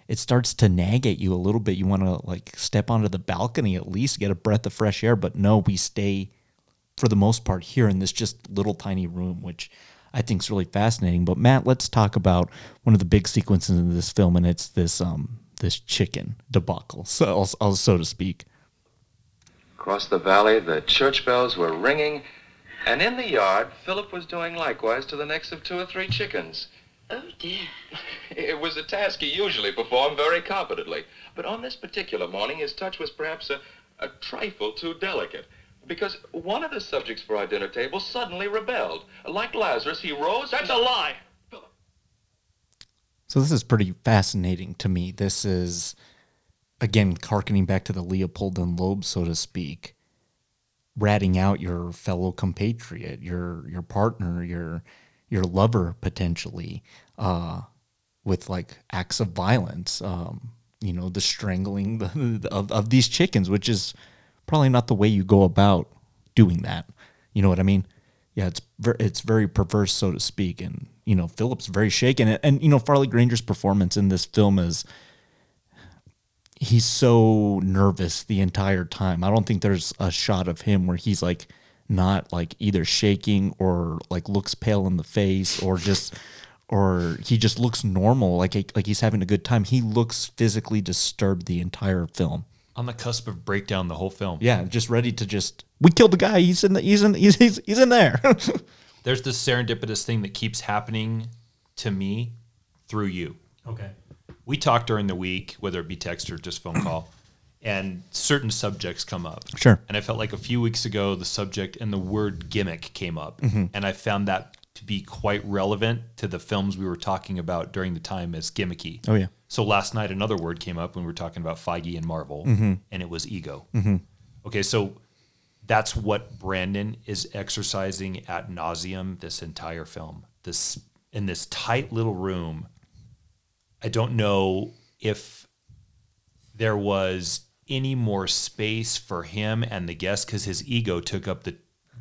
It starts to nag at you a little bit. You want to like step onto the balcony at least, get a breath of fresh air. But no, we stay for the most part here in this just little tiny room, which I think is really fascinating. But Matt, let's talk about one of the big sequences in this film, and it's this um this chicken debacle, so so to speak. Across the valley, the church bells were ringing, and in the yard, Philip was doing likewise to the necks of two or three chickens. Oh, dear. It was a task he usually performed very competently, but on this particular morning, his touch was perhaps a, a trifle too delicate. Because one of the subjects for our dinner table suddenly rebelled. Like Lazarus, he rose. That's a lie! Philip. So this is pretty fascinating to me. This is again harkening back to the Leopold and Loeb, so to speak, ratting out your fellow compatriot, your your partner, your your lover potentially, uh, with like acts of violence. Um, you know, the strangling the, of of these chickens, which is probably not the way you go about doing that. You know what I mean? Yeah, it's ver- it's very perverse, so to speak, and you know Philip's very shaken, and, and you know Farley Granger's performance in this film is he's so nervous the entire time. I don't think there's a shot of him where he's like not like either shaking or like looks pale in the face or just or he just looks normal like like he's having a good time. He looks physically disturbed the entire film. On the cusp of breakdown the whole film. Yeah, just ready to just we killed the guy. He's in the he's in he's he's, he's in there. There's this serendipitous thing that keeps happening to me through you. okay. We talk during the week, whether it be text or just phone call, and certain subjects come up. Sure. And I felt like a few weeks ago, the subject and the word gimmick came up. Mm-hmm. And I found that to be quite relevant to the films we were talking about during the time as gimmicky. Oh yeah. So last night, another word came up when we were talking about Feige and Marvel, Mm-hmm. and it was ego. Okay, so that's what Brandon is exercising at nauseum this entire film. This in this tight little room. I don't know if there was any more space for him and the guests because his ego took up the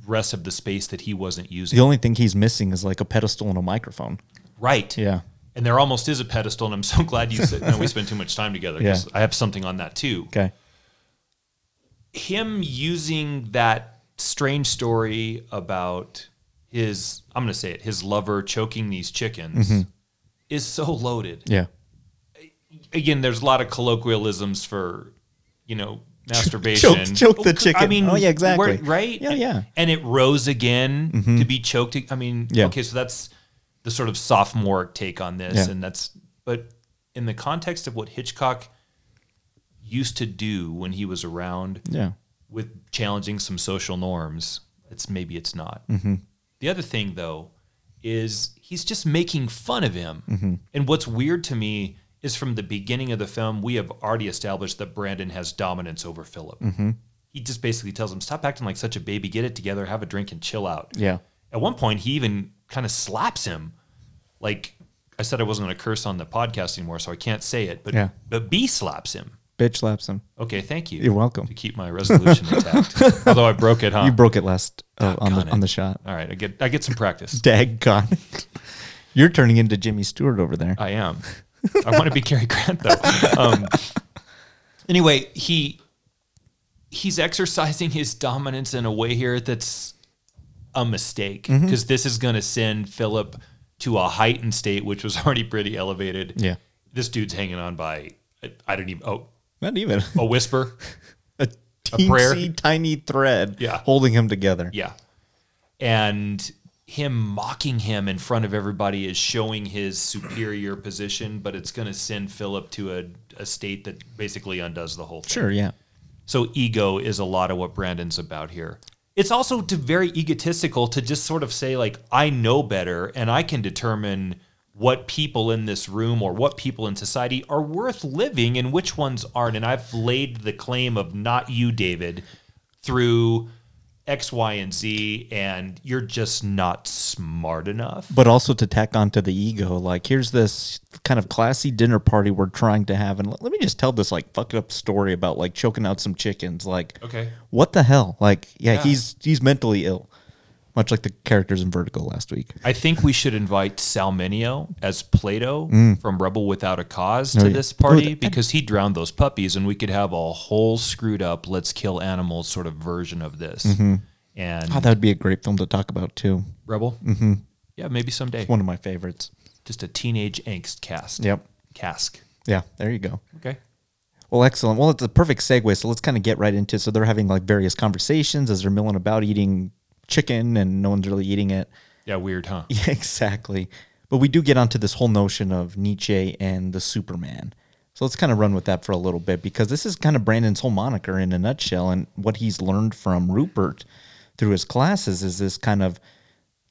rest of the space that he wasn't using. The only thing he's missing is like a pedestal and a microphone. right. Yeah. And there almost is a pedestal, and I'm so glad you said no, we spend too much time together because I have something on that too. Okay. Him using that strange story about his, I'm going to say it, his lover choking these chickens mm-hmm. Is so loaded. Yeah. Again, there's a lot of colloquialisms for, you know, masturbation. choke- choke the chicken. I mean, Oh, yeah, exactly. right? Yeah, yeah. And it rose again to be choked. I mean, Yeah. okay, so that's the sort of sophomore take on this, Yeah. and that's but in the context of what Hitchcock used to do when he was around Yeah. with challenging some social norms, it's maybe it's not. Mm-hmm. The other thing though is he's just making fun of him. Mm-hmm. And what's weird to me is from the beginning of the film, we have already established that Brandon has dominance over Philip. Mm-hmm. He just basically tells him, "Stop acting like such a baby. Get it together. Have a drink and chill out." Yeah. At one point, he even kind of slaps him. Like I said, I wasn't going to curse on the podcast anymore, so I can't say it. But Yeah. but B slaps him Bitch slaps him. Okay, thank you. You're welcome. To keep my resolution intact. Although I broke it, huh? You broke it last uh, on the Doggone on the shot. All right, I get I get some practice. Daggone. You're turning into Jimmy Stewart over there. I am. I want to be Cary Grant though. Um, anyway, he he's exercising his dominance in a way here that's a mistake Mm-hmm. because this is going to send Philip to a heightened state, which was already pretty elevated. Yeah. this dude's hanging on by I- I don't even oh Not even a whisper. a prayer? teensy tiny thread Yeah. holding him together. Yeah. And him mocking him in front of everybody is showing his superior position, but it's going to send Philip to a, a state that basically undoes the whole thing. Sure, yeah. So ego is a lot of what Brandon's about here. It's also to very egotistical to just sort of say like I know better and I can determine what people in this room or what people in society are worth living and which ones aren't and I've laid the claim of not you David through X Y and Z and you're just not smart enough. But also to tack onto the ego, like here's this kind of classy dinner party we're trying to have, and let me just tell this like fucked up story about like choking out some chickens. Like, Okay. what the hell? Like, yeah, Yeah. he's he's mentally ill, much like the characters in Vertigo last week. I think we should invite Sal Mineo as Plato mm. from Rebel Without a Cause Oh, to yeah. this party Oh, because he drowned those puppies, and we could have a whole screwed up "let's kill animals" sort of version of this. Mm-hmm. And Oh, that would be a great film to talk about too. Rebel, mm-hmm. yeah, maybe someday. One of my favorites. Just a teenage angst cast. Yep. cask. Yeah, there you go. Okay. Well, excellent. Well, it's a perfect segue. So let's kind of get right into. It. So they're having like various conversations as they're milling about eating chicken, and no one's really eating it. Yeah, weird, huh? Yeah, exactly. But we do get onto this whole notion of Nietzsche and the Superman. So let's kind of run with that for a little bit because this is kind of Brandon's whole moniker in a nutshell. And what he's learned from Rupert through his classes is this kind of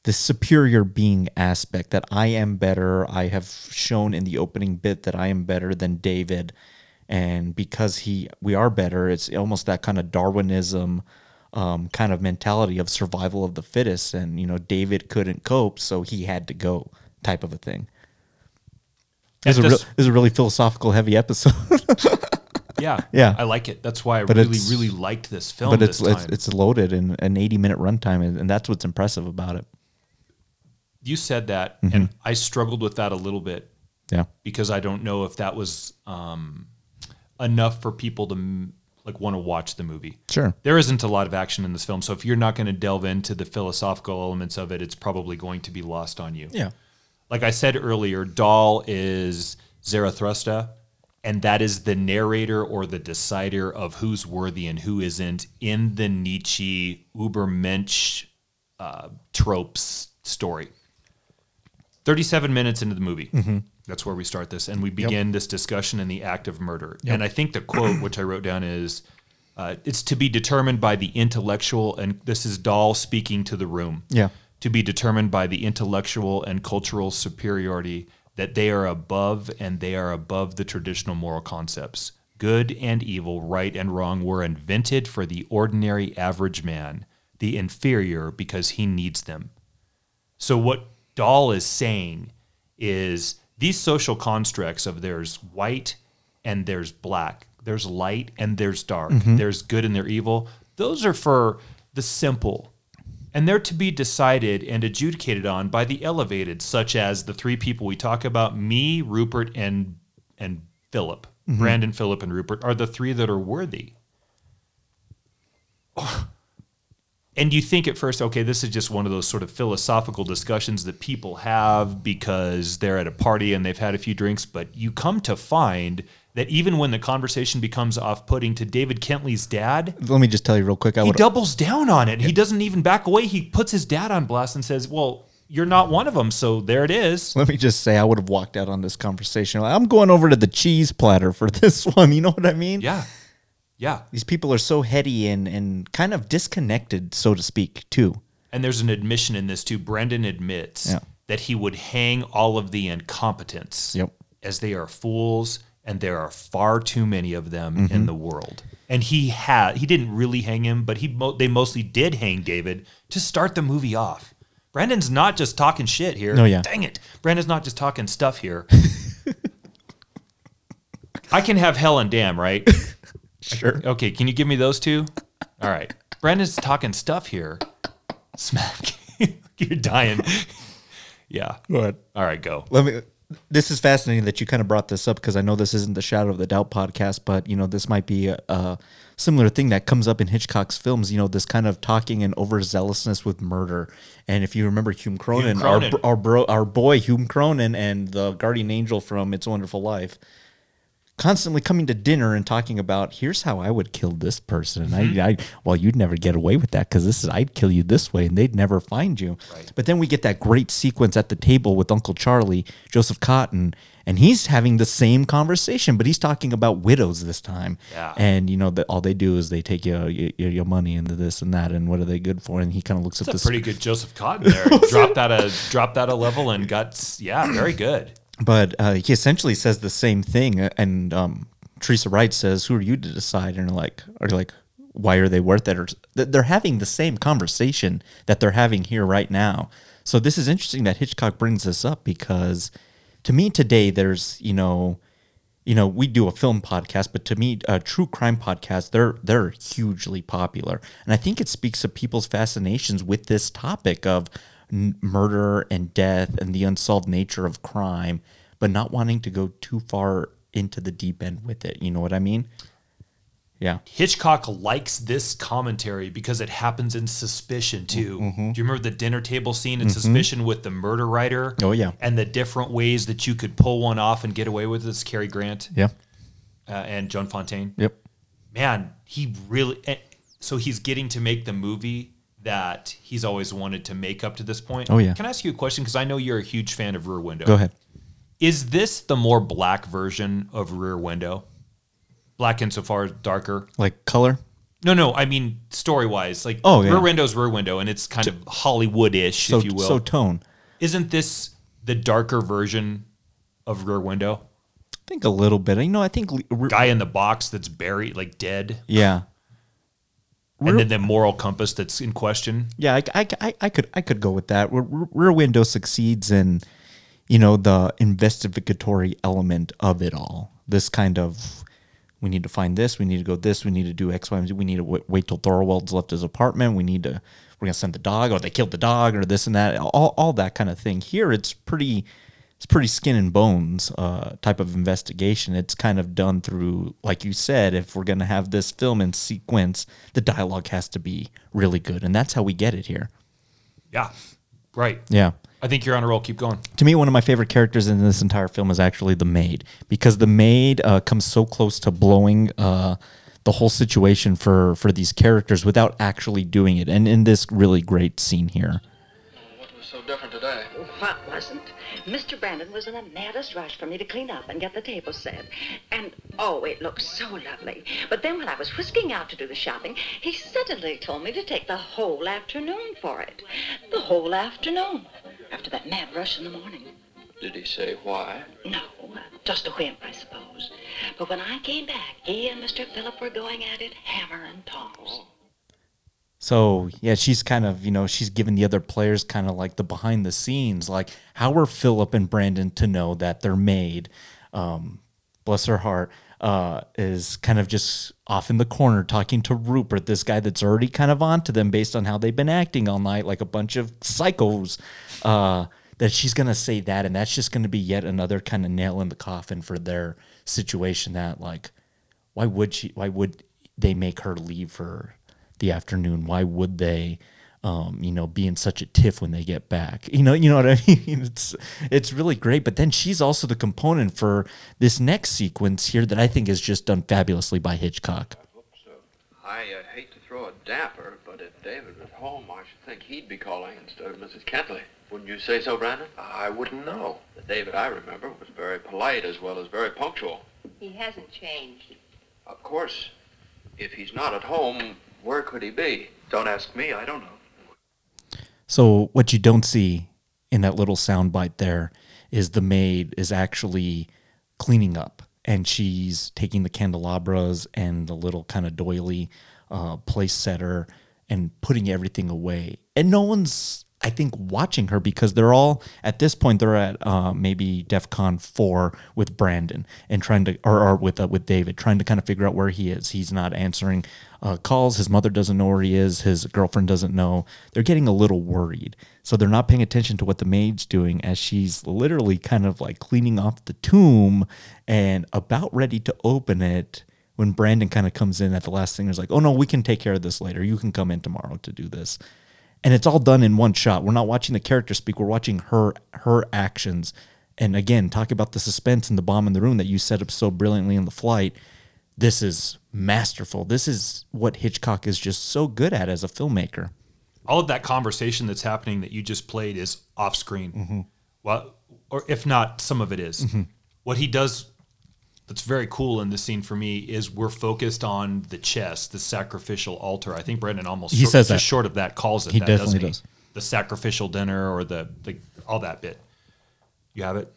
this superior being aspect that I am better. I have shown in the opening bit that I am better than David. And because he we are better, it's almost that kind of Darwinism um, kind of mentality of survival of the fittest. And, you know, David couldn't cope, so he had to go type of a thing. This is, a real, this- this is a really philosophical heavy episode, Yeah, Yeah. I like it. That's why I But really, really liked this film. but it's, it's it's loaded in an 80 minute runtime, and, that's what's impressive about it. you said that, Mm-hmm. and I struggled with that a little bit Yeah. because I don't know if that was um, enough for people to like want to watch the movie. Sure. There isn't a lot of action in this film, so if you're not going to delve into the philosophical elements of it, it's probably going to be lost on you. Yeah. Like I said earlier, Dall is Zarathustra, and that is the narrator or the decider of who's worthy and who isn't in the Nietzsche Ubermensch uh, tropes story. 37 minutes into the movie. That's where we start this. And we begin this discussion in the act of murder. And I think the quote, which I wrote down, is uh, it's to be determined by the intellectual, and this is Dall speaking to the room. Yeah. To be determined by the intellectual and cultural superiority that they are above and they are above the traditional moral concepts. Good and evil, right and wrong were invented for the ordinary average man, the inferior because he needs them. So what Dall is saying is these social constructs of there's white and there's black, there's light and there's dark, mm-hmm. there's good and there's evil. Those are for the simple. And they're to be decided and adjudicated on by the elevated, such as the three people we talk about, me, Rupert, and and Philip. Mm-hmm. Brandon, Philip, and Rupert are the three that are worthy. and you think at first, okay, this is just one of those sort of philosophical discussions that people have because they're at a party and they've had a few drinks. But you come to find that even when the conversation becomes off putting to David Kentley's dad, Let me just tell you real quick. I he doubles down on it. He doesn't even back away. He puts his dad on blast and says, well, you're not one of them. So there it is. let me just say I would have walked out on this conversation. I'm going over to the cheese platter for this one. You know what I mean? Yeah. Yeah. These people are so heady and and kind of disconnected, so to speak, too. And there's an admission in this too. Brendan admits Yeah. that he would hang all of the incompetents Yep. as they are fools, and there are far too many of them Mm-hmm. in the world. And he had he didn't really hang him, but he mo- they mostly did hang David to start the movie off. Brandon's not just talking shit here. No, yeah. Dang it. Brandon's not just talking stuff here. I can have Hell and Damn, right? Sure. Okay, can you give me those two? All right. Brandon's talking stuff here. Smack. You're dying. yeah. What? All right, go. Let me. This is fascinating that you kind of brought this up because I know this isn't the Shadow of the Doubt podcast, but you know this might be a, a similar thing that comes up in Hitchcock's films. You know this kind of talking and overzealousness with murder. And if you remember Hume Cronyn, Cronyn. our our bro, our boy Hume Cronyn, and the guardian angel from It's a Wonderful Life, constantly coming to dinner and talking about here's how I would kill this person. And Mm-hmm. I, I, well, you'd never get away with that because this is I'd kill you this way, and they'd never find you. But then we get that great sequence at the table with Uncle Charlie, Joseph Cotten, and he's having the same conversation, but he's talking about widows this time. Yeah. And you know that all they do is they take your, your your money and this and that, and what are they good for? And he kind of looks at That's this a pretty good Joseph Cotten there. dropped that a dropped that a level and got yeah, very good. But uh, he essentially says the same thing and um, teresa wright says who are you to decide? And like are like why are they worth it or they're having the same conversation that they're having here right now. So this is interesting that hitchcock brings this up because to me today there's you know you know we do a film podcast but to me a true crime podcast, they're they're hugely popular. And i think it speaks to people's fascinations with this topic of n- murder and death and the unsolved nature of crime but not wanting to go too far into the deep end with it you know what i mean yeah Hitchcock likes this commentary because it happens in Suspicion too. Mm-hmm. Do you remember the dinner table scene in Suspicion with the murder writer? Oh, yeah. and the different ways that you could pull one off and get away with this. Cary Grant yeah uh, and Joan Fontaine. yep man, he really. eh, So he's getting to make the movie that he's always wanted to make up to this point. Oh, yeah. Can I ask you a question? Because I know you're a huge fan of Rear Window. go ahead Is this the more black version of Rear Window? Black insofar as darker. like color No, no. I mean story wise. Like Oh, yeah. Rear Window's Rear Window, and it's kind of Hollywood-ish, so if you will. so tone Isn't this the darker version of Rear Window? i think a little bit you know i think le- Guy in the box that's buried, like dead, yeah and then the moral compass that's in question. Yeah, I, I, I, I could I could go with that. Rear, Rear Window succeeds in, you know, the investigatory element of it all. This kind of, we need to find this, we need to go this, we need to do X, Y, and Z. We need to wait, wait till Thorwald's left his apartment. We need to, we're gonna send the dog, or they killed the dog, or this and that, all, all that kind of thing. Here, it's pretty, it's pretty skin and bones uh, type of investigation. It's kind of done through, like you said, if we're gonna have this film in sequence, the dialogue has to be really good, and that's how we get it here. Yeah, right. Yeah. I think you're on a roll. Keep going. To me, one of my favorite characters in this entire film is actually the maid because the maid uh, comes so close to blowing uh, the whole situation for for these characters without actually doing it, and in this really great scene here. What was so different today? What wasn't? Mr. Brandon was in the maddest rush for me to clean up and get the table set. And, oh, it looked so lovely. But then when I was whisking out to do the shopping, he suddenly told me to take the whole afternoon for it. The whole afternoon. After that mad rush in the morning. Did he say why? No, just a whim, I suppose. But when I came back, he and Mr. Philip were going at it hammer and tongs. Oh. So yeah, she's kind of you know she's giving the other players kind of like the behind the scenes, like how are Philip and Brandon to know that their maid, um, bless her heart, uh, is kind of just off in the corner talking to Rupert, this guy that's already kind of onto them based on how they've been acting all night, like a bunch of psychos. Uh, that she's gonna say that, and that's just gonna be yet another kind of nail in the coffin for their situation. That like, why would she? Why would they make her leave for the afternoon? Why would they? Um, you know, be in such a tiff when they get back. You know, you know what I mean. It's it's really great. But then she's also the component for this next sequence here that I think is just done fabulously by Hitchcock. I hope so. I uh, hate to throw a dapper, but if David was home, I should think he'd be calling instead of Mrs. Kentley. Wouldn't you say so, Brandon? I wouldn't know. The David I remember was very polite as well as very punctual. He hasn't changed. Of course, if he's not at home, where could he be? Don't ask me, I don't know. So what you don't see in that little sound bite there is the maid is actually cleaning up and she's taking the candelabras and the little kind of doily uh, place setter and putting everything away. And no one's I think watching her because they're all at this point they're at uh, maybe DefCon four with Brandon and trying to or, or with uh, with David trying to kind of figure out where he is. He's not answering uh, calls. His mother doesn't know where he is. His girlfriend doesn't know. They're getting a little worried, so they're not paying attention to what the maid's doing as she's literally kind of like cleaning off the tomb and about ready to open it when Brandon kind of comes in at the last thing. Is like, oh no, we can take care of this later. You can come in tomorrow to do this and it's all done in one shot. We're not watching the character speak; we're watching her her actions. And again, talk about the suspense and the bomb in the room that you set up so brilliantly in the flight. This is masterful. This is what Hitchcock is just so good at as a filmmaker. All of that conversation that's happening that you just played is off screen. Mm-hmm. Well, or if not, some of it is. Mm-hmm. What he does that's very cool in this scene for me is we're focused on the chest, the sacrificial altar. I think Brendan almost he short, says just short of that calls it. He that, definitely does. He? The sacrificial dinner or the, the all that bit. You have it.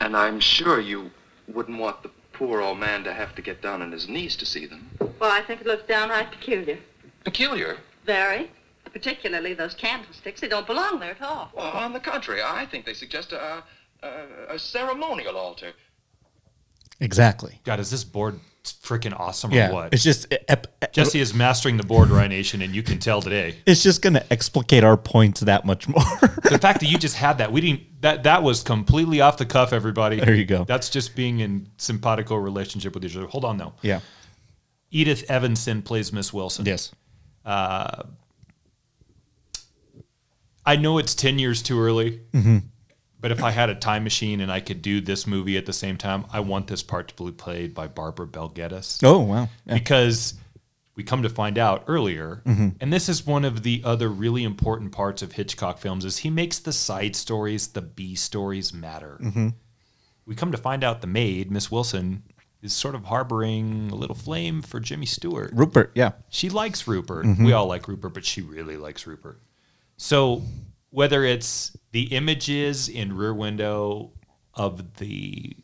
And I'm sure you wouldn't want the poor old man to have to get down on his knees to see them. Well, I think it looks downright peculiar. Peculiar? Very. Particularly those candlesticks. They don't belong there at all. Well, on the contrary, I think they suggest a, a, a ceremonial altar. Exactly. God, is this board freaking awesome yeah, or what? It's just ep- Jesse is mastering the board, Rye Nation, and you can tell today. It's just going to explicate our points that much more. the fact that you just had that, we didn't. That that was completely off the cuff. Everybody, there you go. That's just being in simpatico relationship with each other. Hold on, though. Yeah. Edith Evanson plays Miss Wilson. Yes. Uh, I know it's ten years too early. Mm-hmm. But if I had a time machine and I could do this movie at the same time, I want this part to be played by Barbara Bel Geddes. Oh wow! Yeah. Because we come to find out earlier, mm-hmm. and this is one of the other really important parts of Hitchcock films is he makes the side stories, the B stories matter. Mm-hmm. We come to find out the maid, Miss Wilson, is sort of harboring a little flame for Jimmy Stewart. Rupert, yeah. She likes Rupert. Mm-hmm. We all like Rupert, but she really likes Rupert. So whether it's the images in Rear Window of the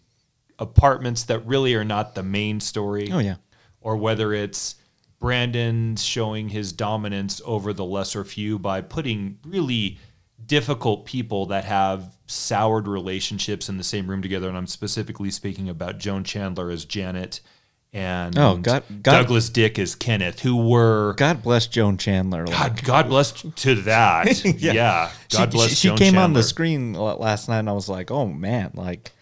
apartments that really are not the main story. Oh yeah. Or whether it's Brandon showing his dominance over the lesser few by putting really difficult people that have soured relationships in the same room together. And I'm specifically speaking about Joan Chandler as Janet and oh, God, God, Douglas Dick as Kenneth, who were God bless Joan Chandler. God, God bless to that. yeah. yeah. God she, bless. She, she came Chandler. on the screen last night, and I was like, oh man, like.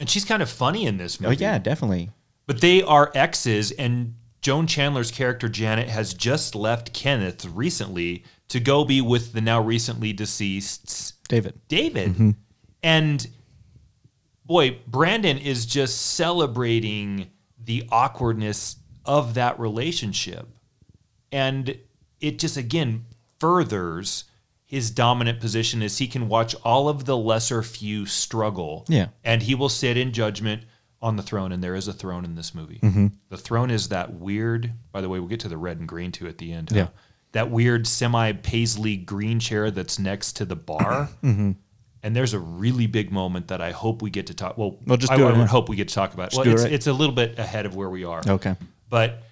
And she's kind of funny in this movie. Oh yeah, definitely. But they are exes, and Joan Chandler's character Janet has just left Kenneth recently to go be with the now recently deceased David. David, mm-hmm. and boy, Brandon is just celebrating the awkwardness of that relationship. And it just again furthers his dominant position as he can watch all of the lesser few struggle. Yeah. And he will sit in judgment on the throne, and there is a throne in this movie. Mm-hmm. The throne is that weird, by the way, we'll get to the red and green too at the end. Yeah. That weird semi paisley green chair that's next to the bar. mm-hmm. And there's a really big moment that I hope we get to talk. Well, well just I, I it, would yeah. hope we get to talk about. Well, it's, it. it's a little bit ahead of where we are. Okay. But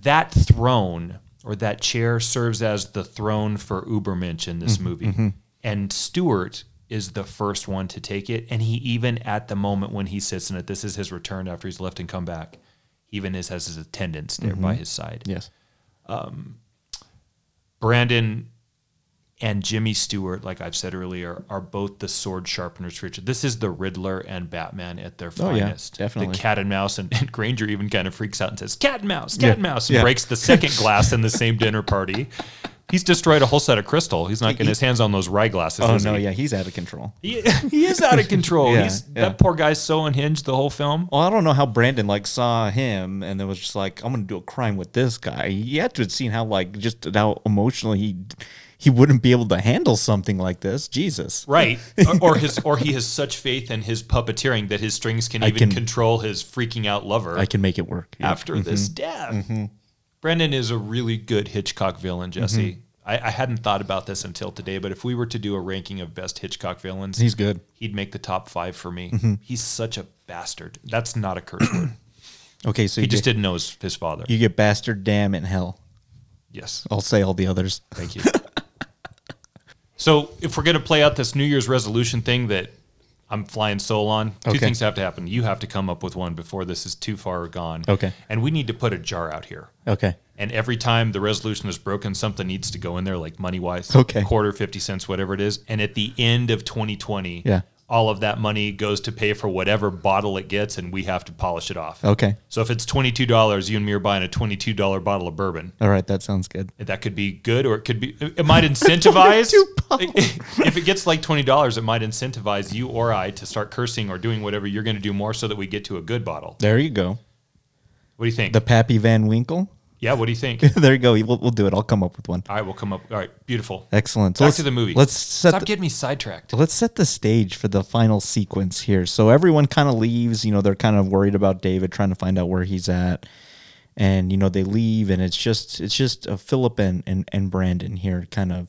that throne or that chair serves as the throne for Ubermensch in this Mhm, movie. mhm. And Stewart is the first one to take it. And he even at the moment when he sits in it, this is his return after he's left and come back. Even is has his attendants there by Mhm. his side. Yes. Um, Brandon and Jimmy Stewart, like I've said earlier, are both the sword sharpeners for each other. This is the Riddler and Batman at their Oh, yeah, finest. definitely. The cat and mouse, and, and Granger even kind of freaks out and says, "Cat and mouse, cat Yeah, and mouse," and yeah. breaks the second glass in the same dinner party. He's destroyed a whole set of crystal. He's not getting his hands on those rye glasses. Oh no, he? yeah, he's out of control. He, he is out of control. Yeah, He's yeah. that poor guy's so unhinged the whole film. Well, I don't know how Brandon like saw him and then was just like, I'm gonna do a crime with this guy. He had to have seen how like just how emotionally he he wouldn't be able to handle something like this. Jesus. Right. or, or his or he has such faith in his puppeteering that his strings can I even can- control his freaking out lover. I can make it work. Yeah. after this Mhm. death. Mhm. Brendan is a really good Hitchcock villain, Jesse. Mhm. I, I hadn't thought about this until today, but if we were to do a ranking of best Hitchcock villains, He's good. He'd make the top five for me. Mhm. He's such a bastard. That's not a curse word. Okay, so he just get- didn't know his, his father. You get bastard, damn, and hell. Yes. I'll say all the others. Thank you. So if we're going to play out this New Year's resolution thing that I'm flying solo on, two Okay. things have to happen. You have to come up with one before this is too far gone. Okay. And we need to put a jar out here. Okay. And every time the resolution is broken, something needs to go in there, like money wise. Okay. Quarter, 50 cents, whatever it is. And at the end of 2020, Yeah. All of that money goes to pay for whatever bottle it gets, and we have to polish it off. Okay. So if it's $22, you and me are buying a $22 bottle of bourbon. All right. That sounds good. That could be good, or it could be. It might incentivize. if it gets like twenty dollars, it might incentivize you or I to start cursing or doing whatever you're going to do more, so that we get to a good bottle. There you go. What do you think? The Pappy Van Winkle. Yeah. What do you think? there you go. We'll, we'll do it. I'll come up with one. All right, we'll come up. All right, beautiful. Excellent. So Back let's- to the movie. Let's set Stop the, getting me sidetracked. let's set the stage for the final sequence here. So everyone kind of leaves. You know, they're kind of worried about David, trying to find out where he's at, and you know they leave, and it's just it's just uh, Philip and, and and Brandon here, kind of,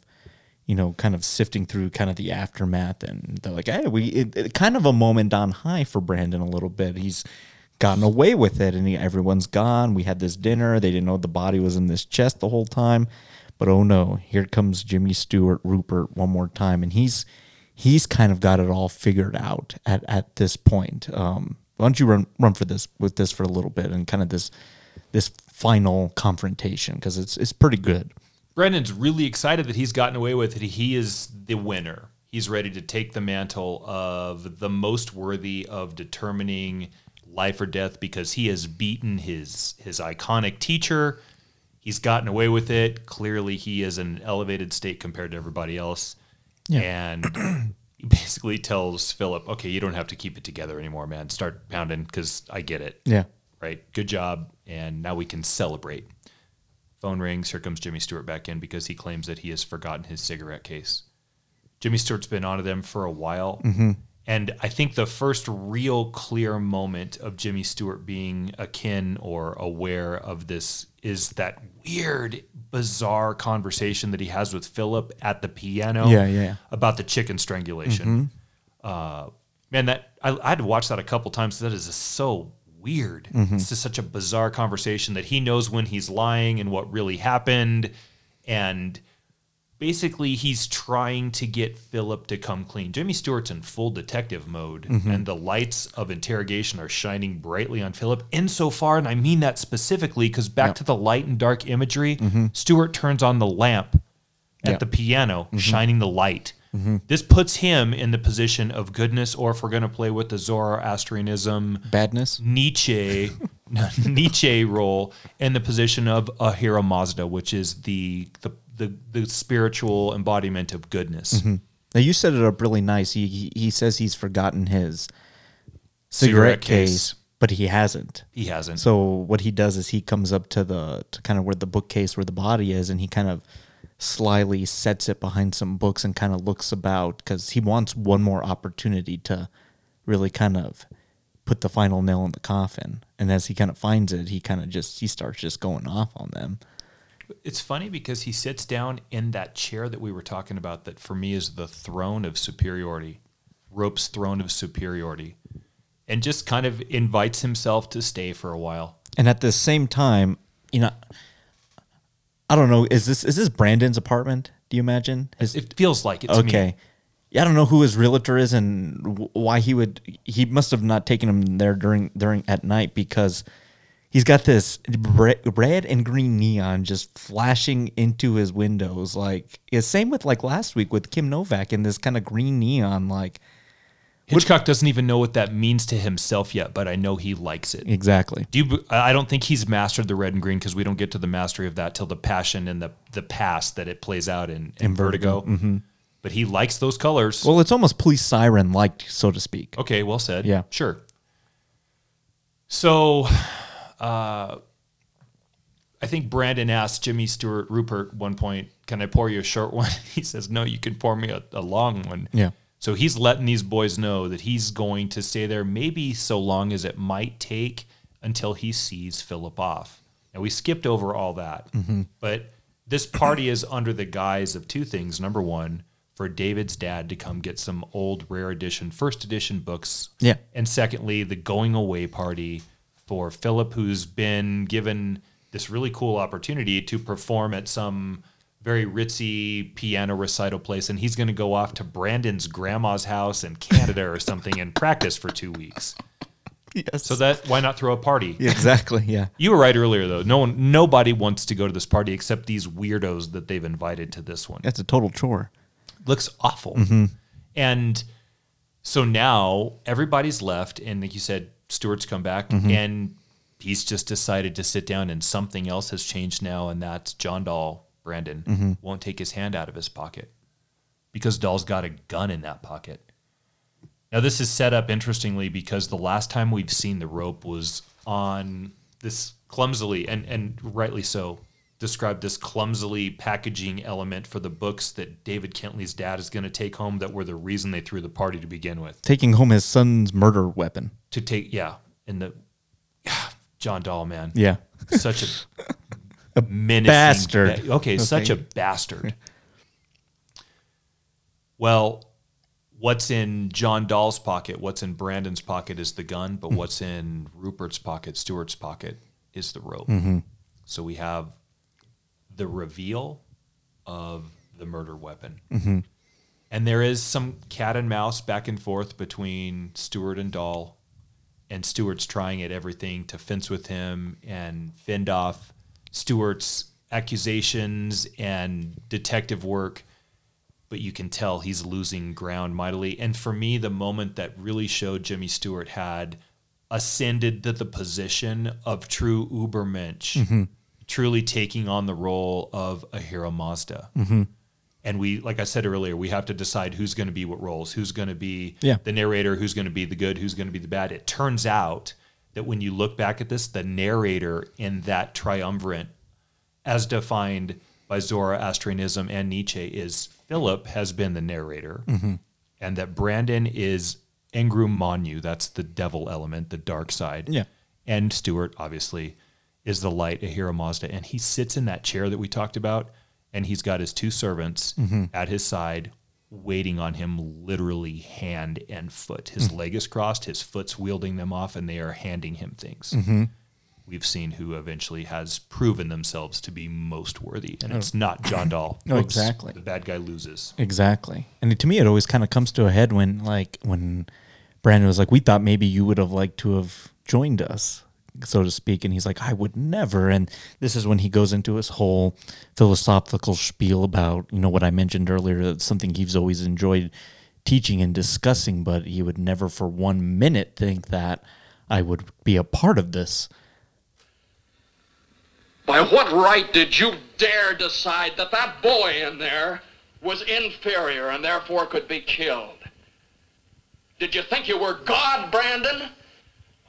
you know, kind of sifting through kind of the aftermath, and they're like, hey, we it, it- kind of a moment on high for Brandon a little bit. He's gotten away with it, and everyone's gone. We had this dinner. They didn't know the body was in this chest the whole time. But oh no, here comes Jimmy Stewart, Rupert one more time, and he's he's kind of got it all figured out at, at this point. Um, why don't you run run for this with this for a little bit and kind of this this final confrontation because it's it's pretty good. Brendan's really excited that he's gotten away with it. He is the winner. He's ready to take the mantle of the most worthy of determining life or death because he has beaten his his iconic teacher. He's gotten away with it. Clearly, he is in an elevated state compared to everybody else. And he basically tells Philip, "Okay, you don't have to keep it together anymore, man. Start pounding because I get it. Yeah. right? Good job, and now we can celebrate." Phone rings. Here comes Jimmy Stewart back in because he claims that he has forgotten his cigarette case. Jimmy Stewart's been onto them for a while. Mm-hmm. And I think the first real clear moment of Jimmy Stewart being akin or aware of this is that weird, bizarre conversation that he has with Philip at the piano Yeah, yeah, about the chicken strangulation. Uh, man, that I, I had to watch that a couple times. That is just so weird. It's just such a bizarre conversation that he knows when he's lying and what really happened, and basically he's trying to get Philip to come clean. Jimmy Stewart's in full detective mode, mm-hmm. and the lights of interrogation are shining brightly on Philip. Insofar, and I mean that specifically, because back to the light and dark imagery, mm-hmm. Stewart turns on the lamp at Yeah. the piano, mm-hmm. shining the light. This puts him in the position of goodness, or if we're going to play with the Zoroastrianism, Badness. Nietzsche, Nietzsche role in the position of Ahura Mazda, which is the the the, the spiritual embodiment of goodness. Mm-hmm. Now you set it up really nice. He he, he says he's forgotten his Cigarette cigarette, case. case, but he hasn't. He hasn't. So what he does is he comes up to the to kind of where the bookcase where the body is, and he kind of slyly sets it behind some books and kind of looks about because he wants one more opportunity to really kind of put the final nail in the coffin. And as he kind of finds it, he kind of just he starts just going off on them. It's funny because he sits down in that chair that we were talking about that for me is the throne of superiority, Rope's throne of superiority, and just kind of invites himself to stay for a while. And at the same time, you know, I don't know. Is this is this Brandon's apartment? Do you imagine? His, It feels like it to me. okay. Yeah, I don't know who his realtor is and why he would. He must have not taken him there during during at night because he's got this red and green neon just flashing into his windows. Like yeah, same with like last week with Kim Novak and this kind of green neon. Like Hitchcock doesn't even know what that means to himself yet, but I know he likes it. exactly. Do you, I don't think he's mastered the red and green because we don't get to the mastery of that till the passion and the the past that it plays out in, in, Vertigo. Mm-hmm. But he likes those colors. Well, it's almost police siren like, so to speak. okay, well said. Yeah. sure. So, uh, I think Brandon asked Jimmy Stewart Rupert one point, "Can I pour you a short one?" He says, "No, you can pour me a, a long one." Yeah. So he's letting these boys know that he's going to stay there, maybe so long as it might take until he sees Philip off. And we skipped over all that. But this party is under the guise of two things. Number one, for David's dad to come get some old rare edition, first edition books. Yeah. And secondly, the going away party for Philip, who's been given this really cool opportunity to perform at some very ritzy piano recital place, and he's going to go off to Brandon's grandma's house in Canada or something and practice for two weeks. Yes. So that why not throw a party? exactly. Yeah. You were right earlier though. No one, nobody wants to go to this party except these weirdos that they've invited to this one. That's a total chore. Looks awful. Mm-hmm. And so now everybody's left, and like you said, Stewart's come back, mm-hmm. and he's just decided to sit down, and something else has changed now, and that's John Dall, Brandon, mm-hmm. won't take his hand out of his pocket because Dall's got a gun in that pocket. Now, this is set up interestingly because the last time we've seen the rope was on this clumsily, and, and rightly so, described this clumsily packaging element for the books that David Kentley's dad is going to take home that were the reason they threw the party to begin with. Taking home his son's murder weapon. To take, yeah, and the John Dall, man. Yeah. Such a, menacing bastard. ba- okay, such a bastard. well, what's in John Dall's pocket, what's in Brandon's pocket is the gun, but hmm. what's in Rupert's pocket, Stewart's pocket, is the rope. Mm-hmm. So we have the reveal of the murder weapon. Mm-hmm. And there is some cat and mouse back and forth between Stewart and Dall. And Stewart's trying at everything to fence with him and fend off Stewart's accusations and detective work. But you can tell he's losing ground mightily. And for me, the moment that really showed Jimmy Stewart had ascended to the position of true Ubermensch, mm-hmm. Truly taking on the role of Ahura Mazda. Mm-hmm. And we like i said earlier we have to decide who's going to be what roles who's going to be Yeah. the narrator who's going to be the good who's going to be the bad. It turns out that when you look back at this the narrator in that triumvirate as defined by zoroastrianism and nietzsche is philip has been the narrator. Mm-hmm. And that brandon is Angra Mainyu that's the devil element the dark side. Yeah. and Stuart, obviously is the light, Ahura Mazda, and he sits in that chair that we talked about, and he's got his two servants mm-hmm. at his side, waiting on him, literally hand and foot. His mm-hmm. leg is crossed, his foot's wielding them off, and they are handing him things. Mm-hmm. We've seen who eventually has proven themselves to be most worthy, and it's oh. not John Dall. Oh, Folks, exactly. The bad guy loses. Exactly. And to me, it always kind of comes to a head when, like, when Brandon was like, "We thought maybe you would have liked to have joined us." So to speak, and he's like, I would never. And this is when he goes into his whole philosophical spiel about, you know, what I mentioned earlier, that's something he's always enjoyed teaching and discussing, but he would never for one minute think that I would be a part of this. By what right did you dare decide that that boy in there was inferior and therefore could be killed? Did you think you were God, Brandon?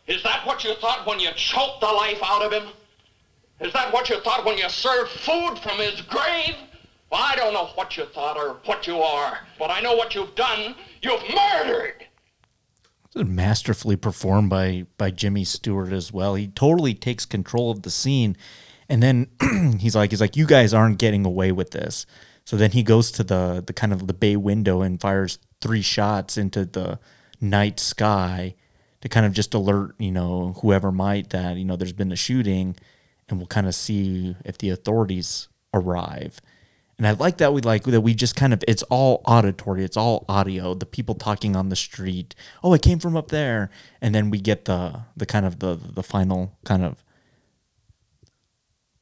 Is that what you thought when you choked the life out of him? Is that what you thought when you served food from his grave? Well, I don't know what you thought or what you are, but I know what you've done. You've murdered! masterfully performed by by Jimmy Stewart as well. He totally takes control of the scene, and then he's like, he's like, you guys aren't getting away with this. So then he goes to the the kind of the bay window and fires three shots into the night sky to kind of just alert you know whoever might that you know there's been a shooting, and we'll kind of see if the authorities arrive. And I like that we like that we just kind of it's all auditory, it's all audio, the people talking on the street. Oh, it came from up there. And then we get the the kind of the the final kind of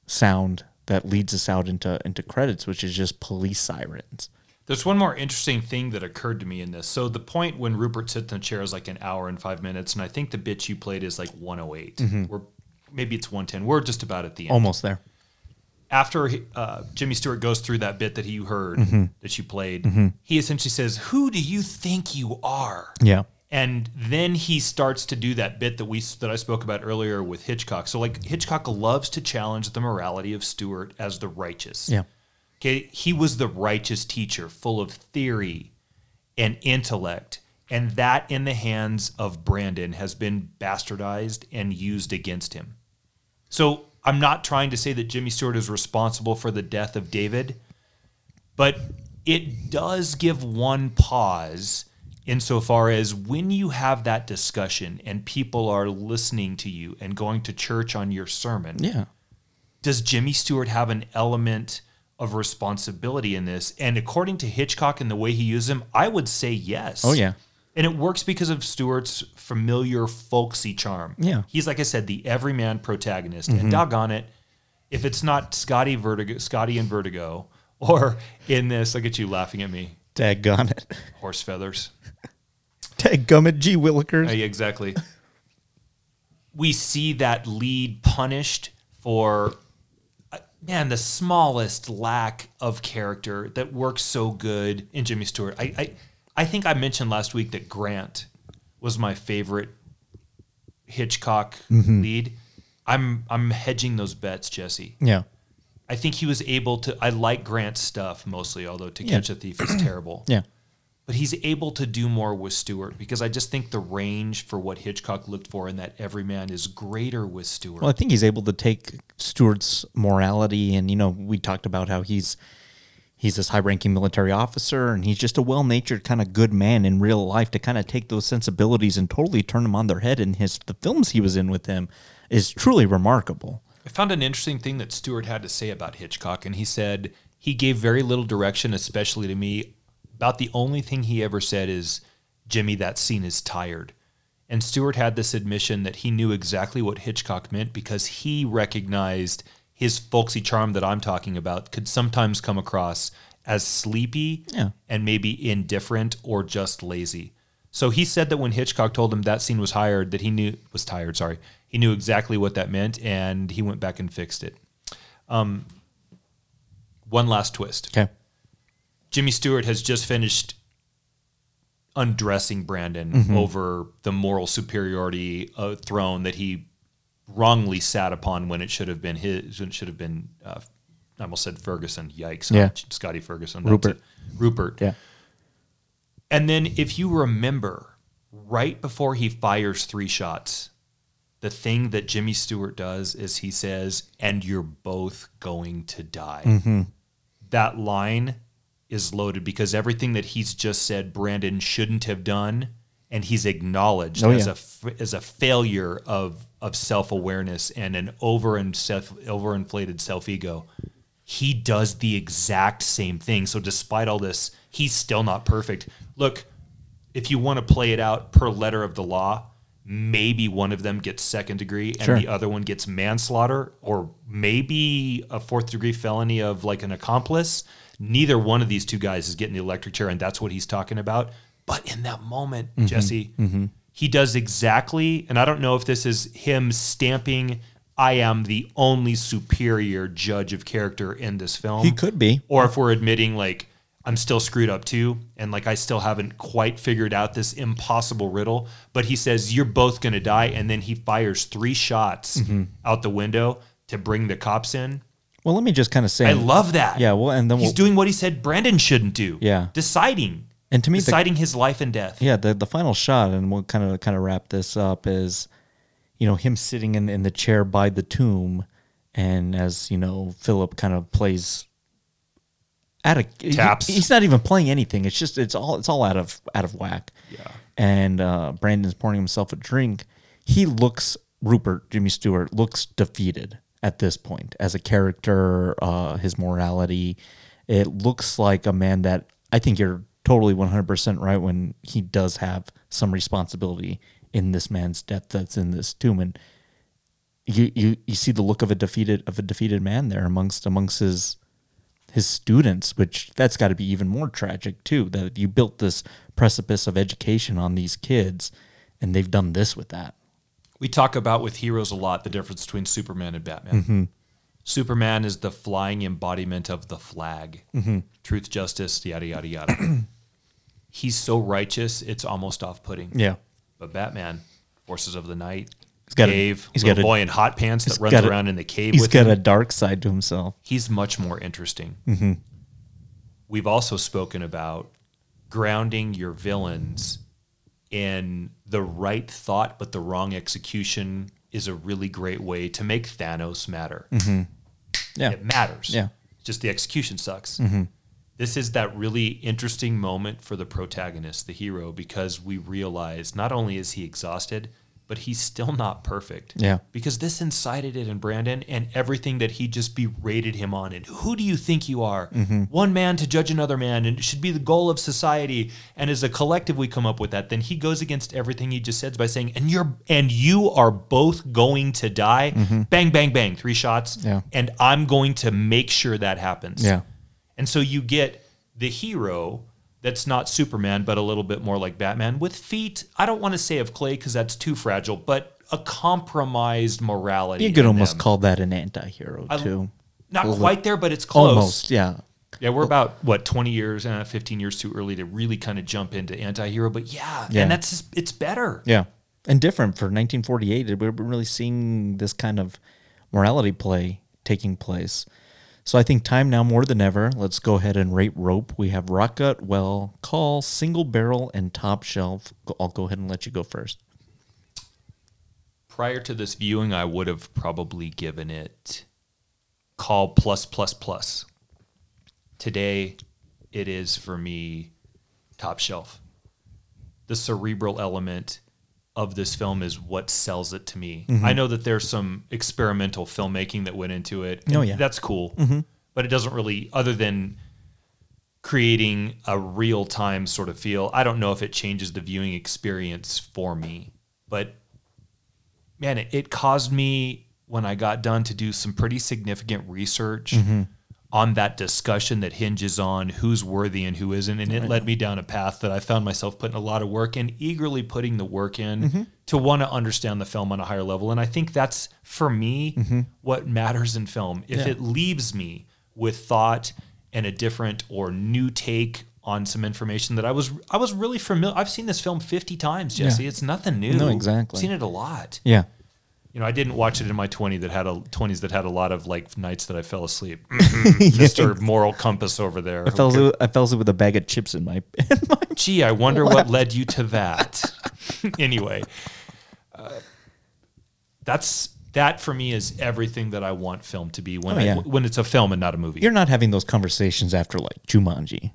sound that leads us out into into credits, which is just police sirens. There's one more interesting thing that occurred to me in this. So the point when Rupert sits in the chair is like an hour and five minutes, and I think the bit you played is like 108. Or mm-hmm. maybe it's 110. We're just about at the end. Almost there. After uh, Jimmy Stewart goes through that bit that you heard mm-hmm. that you played, mm-hmm. he essentially says, "Who do you think you are?" Yeah. and then he starts to do that bit that we that I spoke about earlier with Hitchcock. So like Hitchcock loves to challenge the morality of Stewart as the righteous. Yeah. Okay, he was the righteous teacher, full of theory and intellect, and that in the hands of Brandon has been bastardized and used against him. So I'm not trying to say that Jimmy Stewart is responsible for the death of David, but it does give one pause insofar as when you have that discussion and people are listening to you and going to church on your sermon Yeah. does Jimmy Stewart have an element of responsibility in this. And according to Hitchcock and the way he used him, I would say yes. Oh, yeah. And it works because of Stewart's familiar folksy charm. Yeah. He's like I said, the everyman protagonist. And doggone it, if it's not Scotty Vertigo Scotty and Vertigo, or in this, look at you laughing at me. Daggone it. Horse feathers. Dadgummit, G. Willikers. Yeah, exactly. we see that lead punished for uh, man the smallest lack of character that works so good in Jimmy Stewart. I, I I think I mentioned last week that Grant was my favorite Hitchcock mm-hmm. lead. I'm I'm hedging those bets, Jesse. Yeah. I think he was able to. I like Grant's stuff mostly, although To Yeah. Catch a Thief is terrible Yeah. But he's able to do more with Stewart because I just think the range for what Hitchcock looked for in that Everyman is greater with Stewart. Well, I think he's able to take Stewart's morality, and you know, we talked about how he's he's this high-ranking military officer, and he's just a well-natured kind of good man in real life. To kind of take those sensibilities and totally turn them on their head, and his the films he was in with him is truly remarkable. I found an interesting thing that Stewart had to say about Hitchcock, and he said he gave very little direction, especially to me. About the only thing he ever said is, Jimmy, that scene is tired. And Stewart had this admission that he knew exactly what Hitchcock meant because he recognized his folksy charm that I'm talking about could sometimes come across as sleepy Yeah. and maybe indifferent or just lazy. So he said that when Hitchcock told him that scene was hired, that he knew was tired. Sorry, he knew exactly what that meant, and he went back and fixed it. Um, one last twist. Okay. Jimmy Stewart has just finished undressing Brandon over the moral superiority uh, throne that he wrongly sat upon when it should have been his. When it should have been. Uh, I almost said Ferguson. Yikes! Yeah. Scotty Ferguson. Rupert. Rupert. Yeah. And then, if you remember, right before he fires three shots, the thing that Jimmy Stewart does is he says, "And you're both going to die." That line is loaded because everything that he's just said, Brandon shouldn't have done, and he's acknowledged Oh, as yeah. a as a failure of of self awareness and an over and self overinflated self ego. He does the exact same thing. So despite all this, he's still not perfect. Look, if you want to play it out per letter of the law, maybe one of them gets second degree and Sure. the other one gets manslaughter or maybe a fourth degree felony of like an accomplice. Neither one of these two guys is getting the electric chair, and that's what he's talking about. But in that moment, Jesse, he does exactly, and I don't know if this is him stamping, I am the only superior judge of character in this film He could be. or if we're admitting like I'm still screwed up too, and like I still haven't quite figured out this impossible riddle. But he says you're both gonna die, and then he fires three shots Mm-hmm. out the window to bring the cops in. Well, let me just kind of say. I love that. Yeah. Well, and then he's we'll, doing what he said Brandon shouldn't do. Yeah. deciding and to me, the, deciding his life and death. yeah, the the final shot, and we'll kind of kind of wrap this up is, you know, him sitting in in the chair by the tomb, and as you know, Philip kind of plays. Out of he- Taps. he's not even playing anything. It's just it's all it's all out of out of whack. Yeah. And uh, Brandon's pouring himself a drink. He looks Rupert Jimmy Stewart looks defeated at this point as a character. Uh, his morality. It looks like a man that I think you're totally 100% right when he does have some responsibility in this man's death that's in this tomb and you, you you see the look of a defeated of a defeated man there amongst amongst his his students which that's got to be even more tragic too that you built this precipice of education on these kids and they've done this with that We talk about with heroes a lot the difference between Superman and Batman. Mm-hmm. Superman is the flying embodiment of the flag, mm-hmm. truth, justice, yada yada yada. He's so righteous, it's almost off-putting. yeah But Batman, forces of the night, got a- cave, he's little got a- boy in hot pants that runs got a- around in the cave he's with got him. a dark side to himself he's much more interesting. Mm-hmm. We've also spoken about grounding your villains in the right thought, but the wrong execution is a really great way to make Thanos matter. Mm-hmm. yeah It matters. Yeah. Just the execution sucks. Mm-hmm. This is that really interesting moment for the protagonist, the hero, because we realize not only is he exhausted, but he's still not perfect. Yeah. Because this incited it in Brandon and everything that he just berated him on. And who do you think you are? Mm-hmm. One man to judge another man, and it should be the goal of society. And as a collective, we come up with that. Then he goes against everything he just said by saying, "And you're and you are both going to die." Bang, bang, bang, three shots. Mm-hmm. Yeah. And I'm going to make sure that happens. Yeah. And so you get the hero that's not Superman, but a little bit more like Batman with feet. I don't want to say of clay because that's too fragile, but a compromised morality. You could almost them. call that an anti-hero too. not quite there, but it's close. Almost, yeah. Yeah, we're about what twenty years, uh, fifteen years too early to really kind of jump into anti-hero. But yeah, Yeah. and that's just, it's better. Yeah. And different for 1948. We're really seeing this kind of morality play taking place. So I think time now more than ever. Let's go ahead and rate rope. We have rock gut, well, call, single barrel, and top shelf. I'll go ahead and let you go first. Prior to this viewing, I would have probably given it call plus plus plus. Today, it is for me top shelf. The cerebral element of this film is what sells it to me. Mm-hmm. I know that there's some experimental filmmaking that went into it. Oh, yeah. That's cool. Mm-hmm. But it doesn't really, other than creating a real time sort of feel, I don't know if it changes the viewing experience for me. But man, it, it caused me when I got done to do some pretty significant research mm-hmm. On that discussion that hinges on who's worthy and who isn't. And it led me down a path that I found myself putting a lot of work in, eagerly putting the work in mm-hmm. to want to understand the film on a higher level. And I think that's for me mm-hmm. what matters in film. If it leaves me with thought and a different or new take on some information that I was I was really familiar. I've seen this film 50 times, Jesse. It's nothing new. No, exactly. I've seen it a lot. Yeah. You know, I didn't watch it in my 20 that had a 20s that had a lot of like nights that I fell asleep. Mr. Moral Compass over there. I fell, asleep, I fell asleep with a bag of chips in my, in my Gee, I wonder what led you to that. anyway, uh, that's that for me is everything that I want film to be when Oh, I- yeah. when it's a film and not a movie. You're not having those conversations after like Jumanji.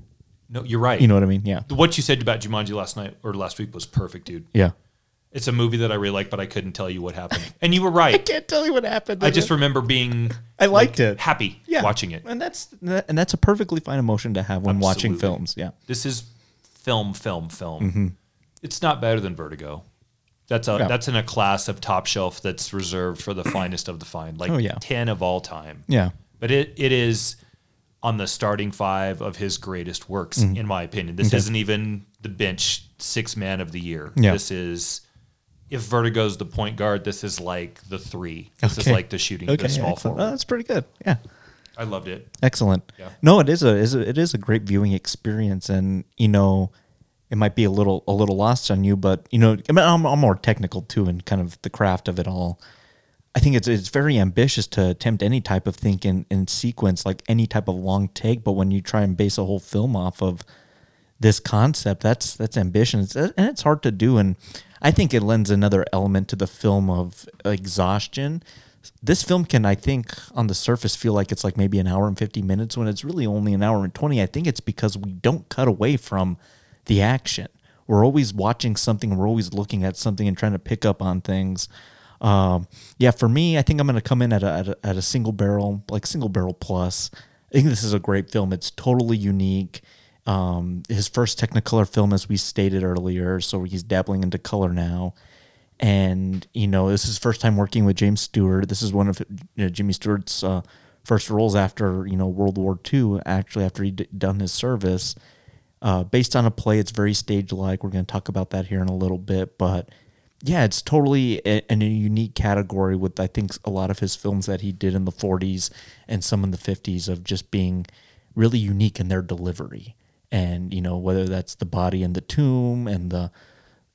no, you're right. You know what I mean? Yeah. what you said about Jumanji last night or last week was perfect, dude. Yeah. It's a movie that I really like, but I couldn't tell you what happened. And you were right. I can't tell you what happened. I just remember being I liked it. happy yeah. watching it. And that's and that's a perfectly fine emotion to have when watching films. Yeah. This is film, film, film. It's not better than Vertigo. That's a Mm-hmm. Yeah. that's in a class of top shelf that's reserved for the finest of the fine, like Oh, yeah. ten of all time. Yeah. But it it is on the starting five of his greatest works, Mm-hmm. in my opinion. This isn't even the bench six man of the year. Yeah. This is if Vertigo's the point guard, this is like the three. This is like the shooting, Okay. the small excellent. forward. Oh, that's pretty good. Yeah. I loved it. Excellent. Yeah. No, it is a, is a it is a great viewing experience, and you know, it might be a little a little lost on you, but you know, I mean, I'm, I'm more technical too, and kind of the craft of it all. I think it's it's very ambitious to attempt any type of thing in, in sequence, like any type of long take. But when you try and base a whole film off of this concept, that's that's ambition, it's, and it's hard to do. And I think it lends another element to the film of exhaustion. This film can, I think, on the surface, feel like it's like maybe an hour and fifty minutes when it's really only an hour and twenty. I think it's because we don't cut away from the action. We're always watching something. We're always looking at something and trying to pick up on things. Um, yeah, for me, I think I'm going to come in at a, at a at a single barrel, like single barrel plus. I think this is a great film. It's totally unique. Um, his first Technicolor film, as we stated earlier, so he's dabbling into color now. And you know, this is his first time working with James Stewart. This is one of you know, Jimmy Stewart's uh, first roles after you know World War II. Actually, after he'd done his service, uh, based on a play. It's very stage like. We're going to talk about that here in a little bit, but yeah, it's totally a, in a unique category with I think a lot of his films that he did in the 40s and some in the 50s of just being really unique in their delivery. And you know whether that's the body in the tomb and the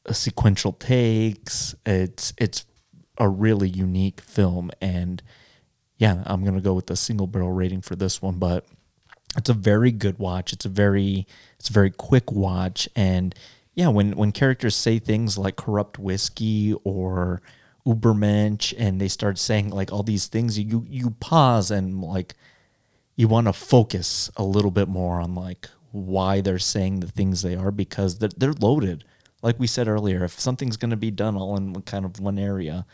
uh, sequential takes, it's it's a really unique film. And yeah, I'm gonna go with the single barrel rating for this one, but it's a very good watch. It's a very it's a very quick watch, and yeah, when when characters say things like corrupt whiskey or Ubermensch, and they start saying like all these things, you you pause and like you want to focus a little bit more on like why they're saying the things they are because they're, they're loaded. like we said earlier, if something's going to be done all in kind of one area,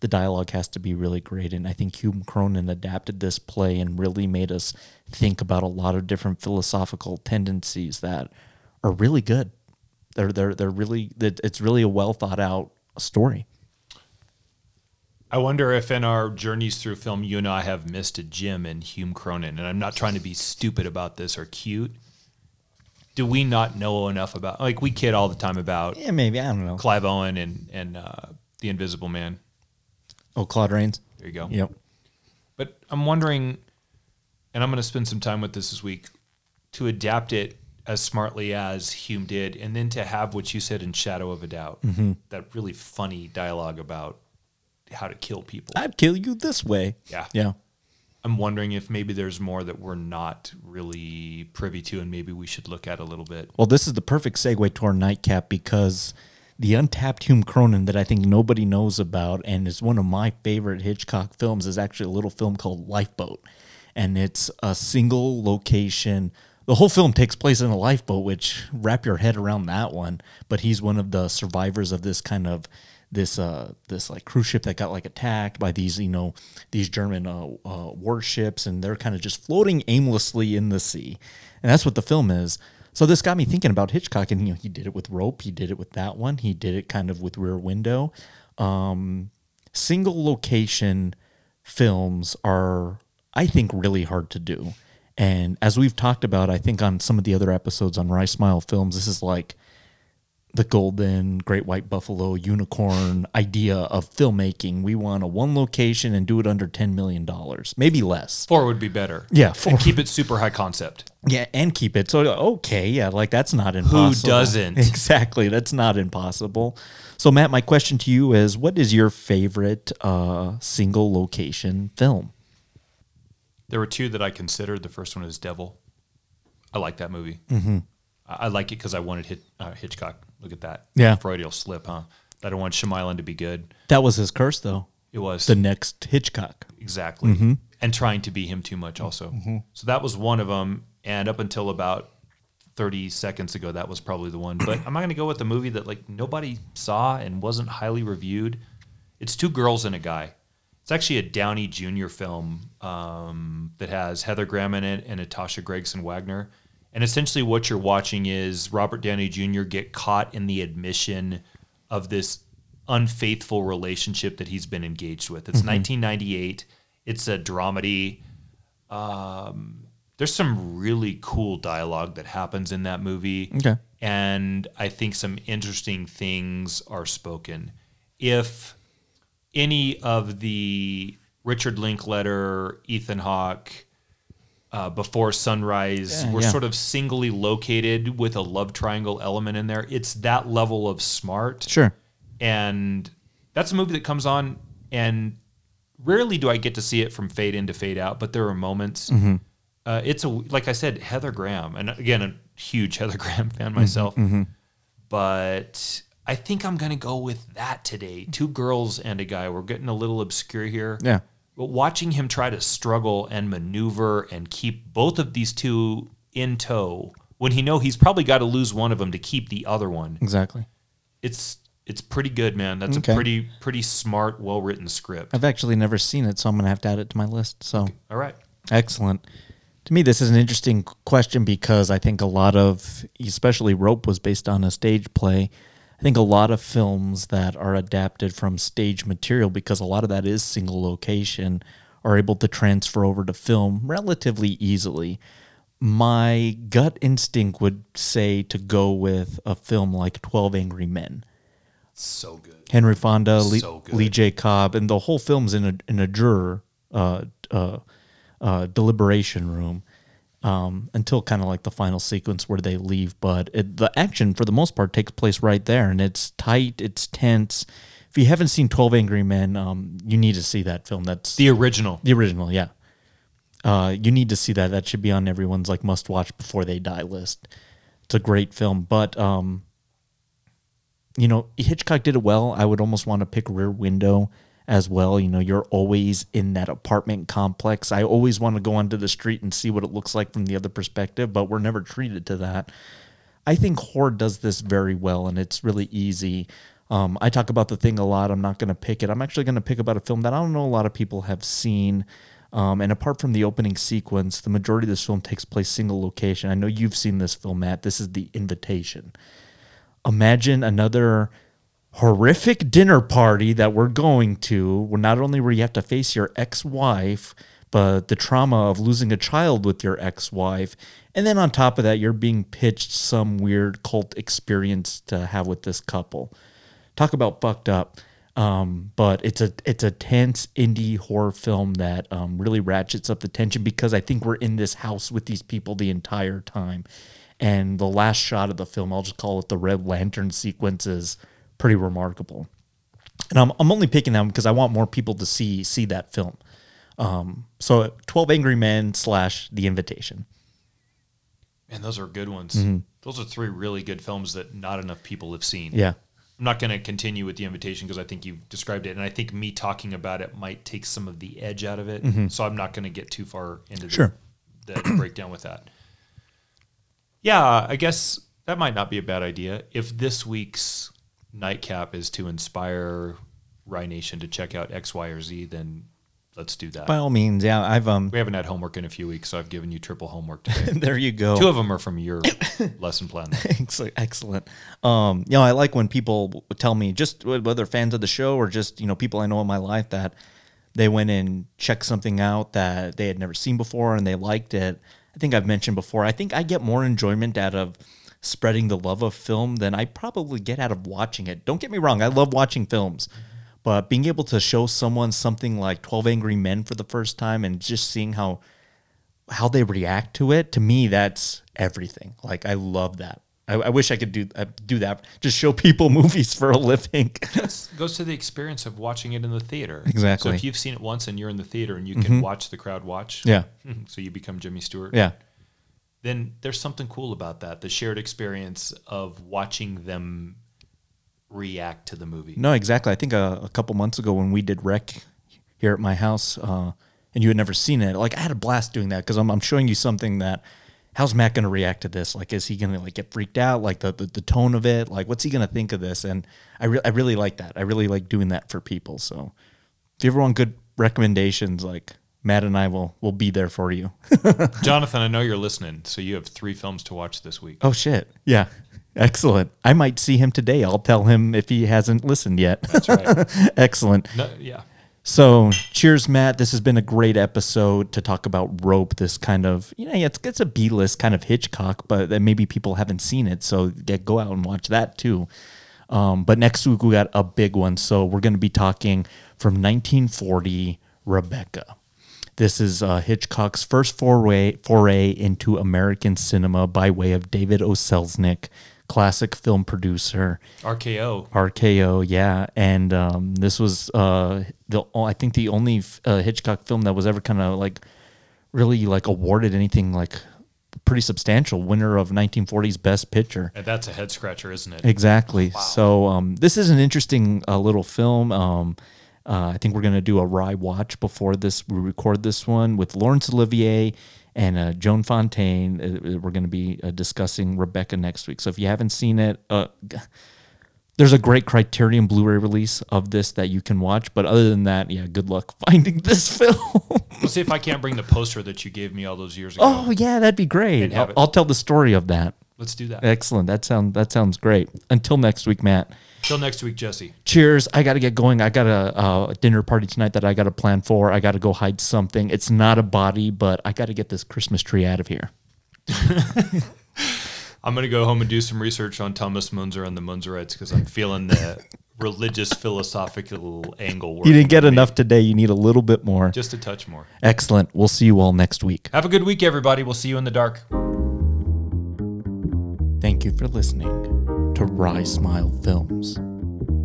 the dialogue has to be really great. And I think Hume Cronyn adapted this play and really made us think about a lot of different philosophical tendencies that are really good. They're they're they're really it's really a well thought out story. I wonder if in our journeys through film, you and I have missed a gem in Hume Cronyn. and I'm not trying to be stupid about this or cute. Do we not know enough about? Like we kid all the time about. Yeah, maybe I don't know. Clive Owen and and uh, the Invisible Man. Oh, Claude Rains. There you go. Yep. But I'm wondering, and I'm going to spend some time with this this week to adapt it as smartly as Hume did, and then to have what you said in Shadow of a Doubt, mm-hmm. that really funny dialogue about how to kill people. I'd kill you this way. Yeah. Yeah. I'm wondering if maybe there's more that we're not really privy to, and maybe we should look at a little bit. Well, this is the perfect segue to our nightcap because the untapped Hume Cronyn that I think nobody knows about and is one of my favorite Hitchcock films is actually a little film called Lifeboat. And it's a single location. The whole film takes place in a lifeboat, which wrap your head around that one. But he's one of the survivors of this kind of this uh this like cruise ship that got like attacked by these you know these German uh, uh warships and they're kind of just floating aimlessly in the sea, and that's what the film is. So this got me thinking about Hitchcock, and you know, he did it with Rope, he did it with that one, he did it kind of with Rear Window. Um, single location films are, I think, really hard to do. And as we've talked about, I think on some of the other episodes on Rye Smile Films, this is like the golden great white buffalo unicorn idea of filmmaking. We want a one location and do it under ten million dollars, maybe less. Four would be better. Yeah, four. And keep it super high concept. Yeah, and keep it so okay. Yeah, like that's not impossible. Who doesn't? Exactly, that's not impossible. So Matt, my question to you is: What is your favorite uh, single location film? There were two that I considered. The first one is Devil. I like that movie. Mm-hmm. I like it because I wanted Hit, uh, Hitchcock. Look at that. Yeah. Freudian slip, huh? I don't want Shyamalan to be good. That was his curse, though. It was. The next Hitchcock. Exactly. Mm-hmm. And trying to be him too much also. Mm-hmm. So that was one of them. And up until about 30 seconds ago, that was probably the one. But I'm not going to go with a movie that like nobody saw and wasn't highly reviewed. It's two girls and a guy. It's actually a Downey Jr. film um, that has Heather Graham in it and Natasha Gregson Wagner. And essentially, what you're watching is Robert Downey Jr. get caught in the admission of this unfaithful relationship that he's been engaged with. It's mm-hmm. 1998. It's a dramedy. Um, there's some really cool dialogue that happens in that movie. Okay. And I think some interesting things are spoken. If any of the Richard Linklater, Ethan Hawke, uh, before sunrise. Yeah, we're yeah. sort of singly located with a love triangle element in there. It's that level of smart. Sure. And that's a movie that comes on and rarely do i get to see it from fade in to fade out but there are moments. Mm-hmm. uh, it's a like i said heather graham and again a huge heather graham fan myself. Mm-hmm. but i think i'm going to go with that today. Two girls and a guy. We're getting a little obscure here. Yeah but watching him try to struggle and maneuver and keep both of these two in tow when he know he's probably got to lose one of them to keep the other one. Exactly. It's it's pretty good, man. That's okay. a pretty pretty smart, well written script. I've actually never seen it, so I'm gonna have to add it to my list. So okay. all right, excellent. To me, this is an interesting question because I think a lot of, especially Rope, was based on a stage play I think a lot of films that are adapted from stage material, because a lot of that is single location, are able to transfer over to film relatively easily. My gut instinct would say to go with a film like 12 Angry Men. So good. Henry Fonda, Lee, so Lee J. Cobb, and the whole film's in a, in a juror uh, uh, uh, deliberation room um, until kind of like the final sequence where they leave. But it, the action, for the most part, takes place right there, and it's tight, it's tense. If you haven't seen Twelve Angry Men, um, you need to see that film. That's the original. The original, yeah. Uh, you need to see that. That should be on everyone's like must watch before they die list. It's a great film, but um, you know Hitchcock did it well. I would almost want to pick Rear Window as well. You know, you're always in that apartment complex. I always want to go onto the street and see what it looks like from the other perspective, but we're never treated to that. I think horror does this very well, and it's really easy. Um, I talk about the thing a lot. I'm not going to pick it. I'm actually going to pick about a film that I don't know a lot of people have seen. Um, and apart from the opening sequence, the majority of this film takes place single location. I know you've seen this film, Matt. This is The Invitation. Imagine another horrific dinner party that we're going to, where not only where you have to face your ex-wife, but the trauma of losing a child with your ex-wife, and then on top of that, you're being pitched some weird cult experience to have with this couple. Talk about fucked up. Um, but it's a it's a tense indie horror film that um, really ratchets up the tension because I think we're in this house with these people the entire time. And the last shot of the film, I'll just call it the Red Lantern sequence, is pretty remarkable. And I'm, I'm only picking them because I want more people to see see that film. Um, so 12 Angry Men slash The Invitation. Man, those are good ones. Mm-hmm. Those are three really good films that not enough people have seen. Yeah. I'm not going to continue with the invitation because I think you've described it, and I think me talking about it might take some of the edge out of it. Mm-hmm. So I'm not going to get too far into sure. the, the breakdown with that. Yeah, I guess that might not be a bad idea. If this week's nightcap is to inspire Rye Nation to check out X, Y, or Z, then let's do that. By all means, yeah. I've um we haven't had homework in a few weeks, so I've given you triple homework today. there you go. Two of them are from your lesson plan. excellent, excellent. Um, you know, I like when people tell me just whether fans of the show or just you know people I know in my life that they went and checked something out that they had never seen before and they liked it. I think I've mentioned before. I think I get more enjoyment out of spreading the love of film than I probably get out of watching it. Don't get me wrong, I love watching films. But being able to show someone something like 12 Angry Men for the first time and just seeing how how they react to it, to me that's everything. Like I love that. I, I wish I could do uh, do that. Just show people movies for a living. it goes to the experience of watching it in the theater. Exactly. So if you've seen it once and you're in the theater and you can mm-hmm. watch the crowd watch, yeah. So you become Jimmy Stewart. Yeah. Then there's something cool about that. The shared experience of watching them react to the movie. No, exactly. I think a, a couple months ago when we did Rec here at my house, uh, and you had never seen it, like I had a blast doing that because I'm, I'm showing you something that. How's Matt going to react to this? Like, is he going to like get freaked out? Like the, the, the tone of it? Like, what's he going to think of this? And I, re- I really like that. I really like doing that for people. So, if you ever want good recommendations, like Matt and I will will be there for you. Jonathan, I know you're listening, so you have three films to watch this week. Oh shit! Yeah, Excellent. I might see him today. I'll tell him if he hasn't listened yet. That's right. Excellent. No, yeah. So, cheers, Matt. This has been a great episode to talk about Rope. This kind of, you know, it's, it's a B list kind of Hitchcock, but maybe people haven't seen it. So, get, go out and watch that too. Um, but next week, we got a big one. So, we're going to be talking from 1940 Rebecca. This is uh, Hitchcock's first foray, foray into American cinema by way of David O. Selznick classic film producer. RKO. RKO, yeah. And um, this was uh, the I think the only uh, Hitchcock film that was ever kind of like really like awarded anything like pretty substantial winner of 1940s best picture and that's a head scratcher isn't it exactly wow. so um, this is an interesting uh, little film um, uh, i think we're going to do a rye watch before this we record this one with laurence olivier and uh, Joan Fontaine. Uh, uh we're going to be uh, discussing Rebecca next week. So if you haven't seen it, uh, there's a great Criterion Blu-ray release of this that you can watch. But other than that, yeah, good luck finding this film. we'll see if I can't bring the poster that you gave me all those years ago. Oh yeah, that'd be great. I'll, I'll tell the story of that. Let's do that. Excellent. That sound that sounds great. Until next week, Matt. Till next week, Jesse. Cheers. I got to get going. I got a, a, dinner party tonight that I got to plan for. I got to go hide something. It's not a body, but I got to get this Christmas tree out of here. I'm going to go home and do some research on Thomas Munzer and the Munzerites because I'm feeling the religious philosophical angle. You didn't get enough me. today. You need a little bit more. Just a touch more. Excellent. We'll see you all next week. Have a good week, everybody. We'll see you in the dark. Thank you for listening to Rye Smile Films.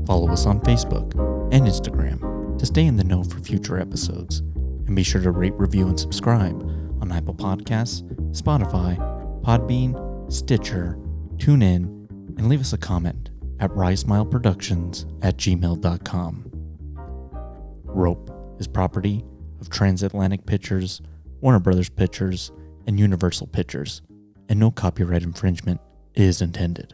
Follow us on Facebook and Instagram to stay in the know for future episodes. And be sure to rate, review, and subscribe on Apple Podcasts, Spotify, Podbean, Stitcher, TuneIn, and leave us a comment at rysmileproductions at gmail.com. Rope is property of Transatlantic Pictures, Warner Brothers Pictures, and Universal Pictures, and no copyright infringement is intended.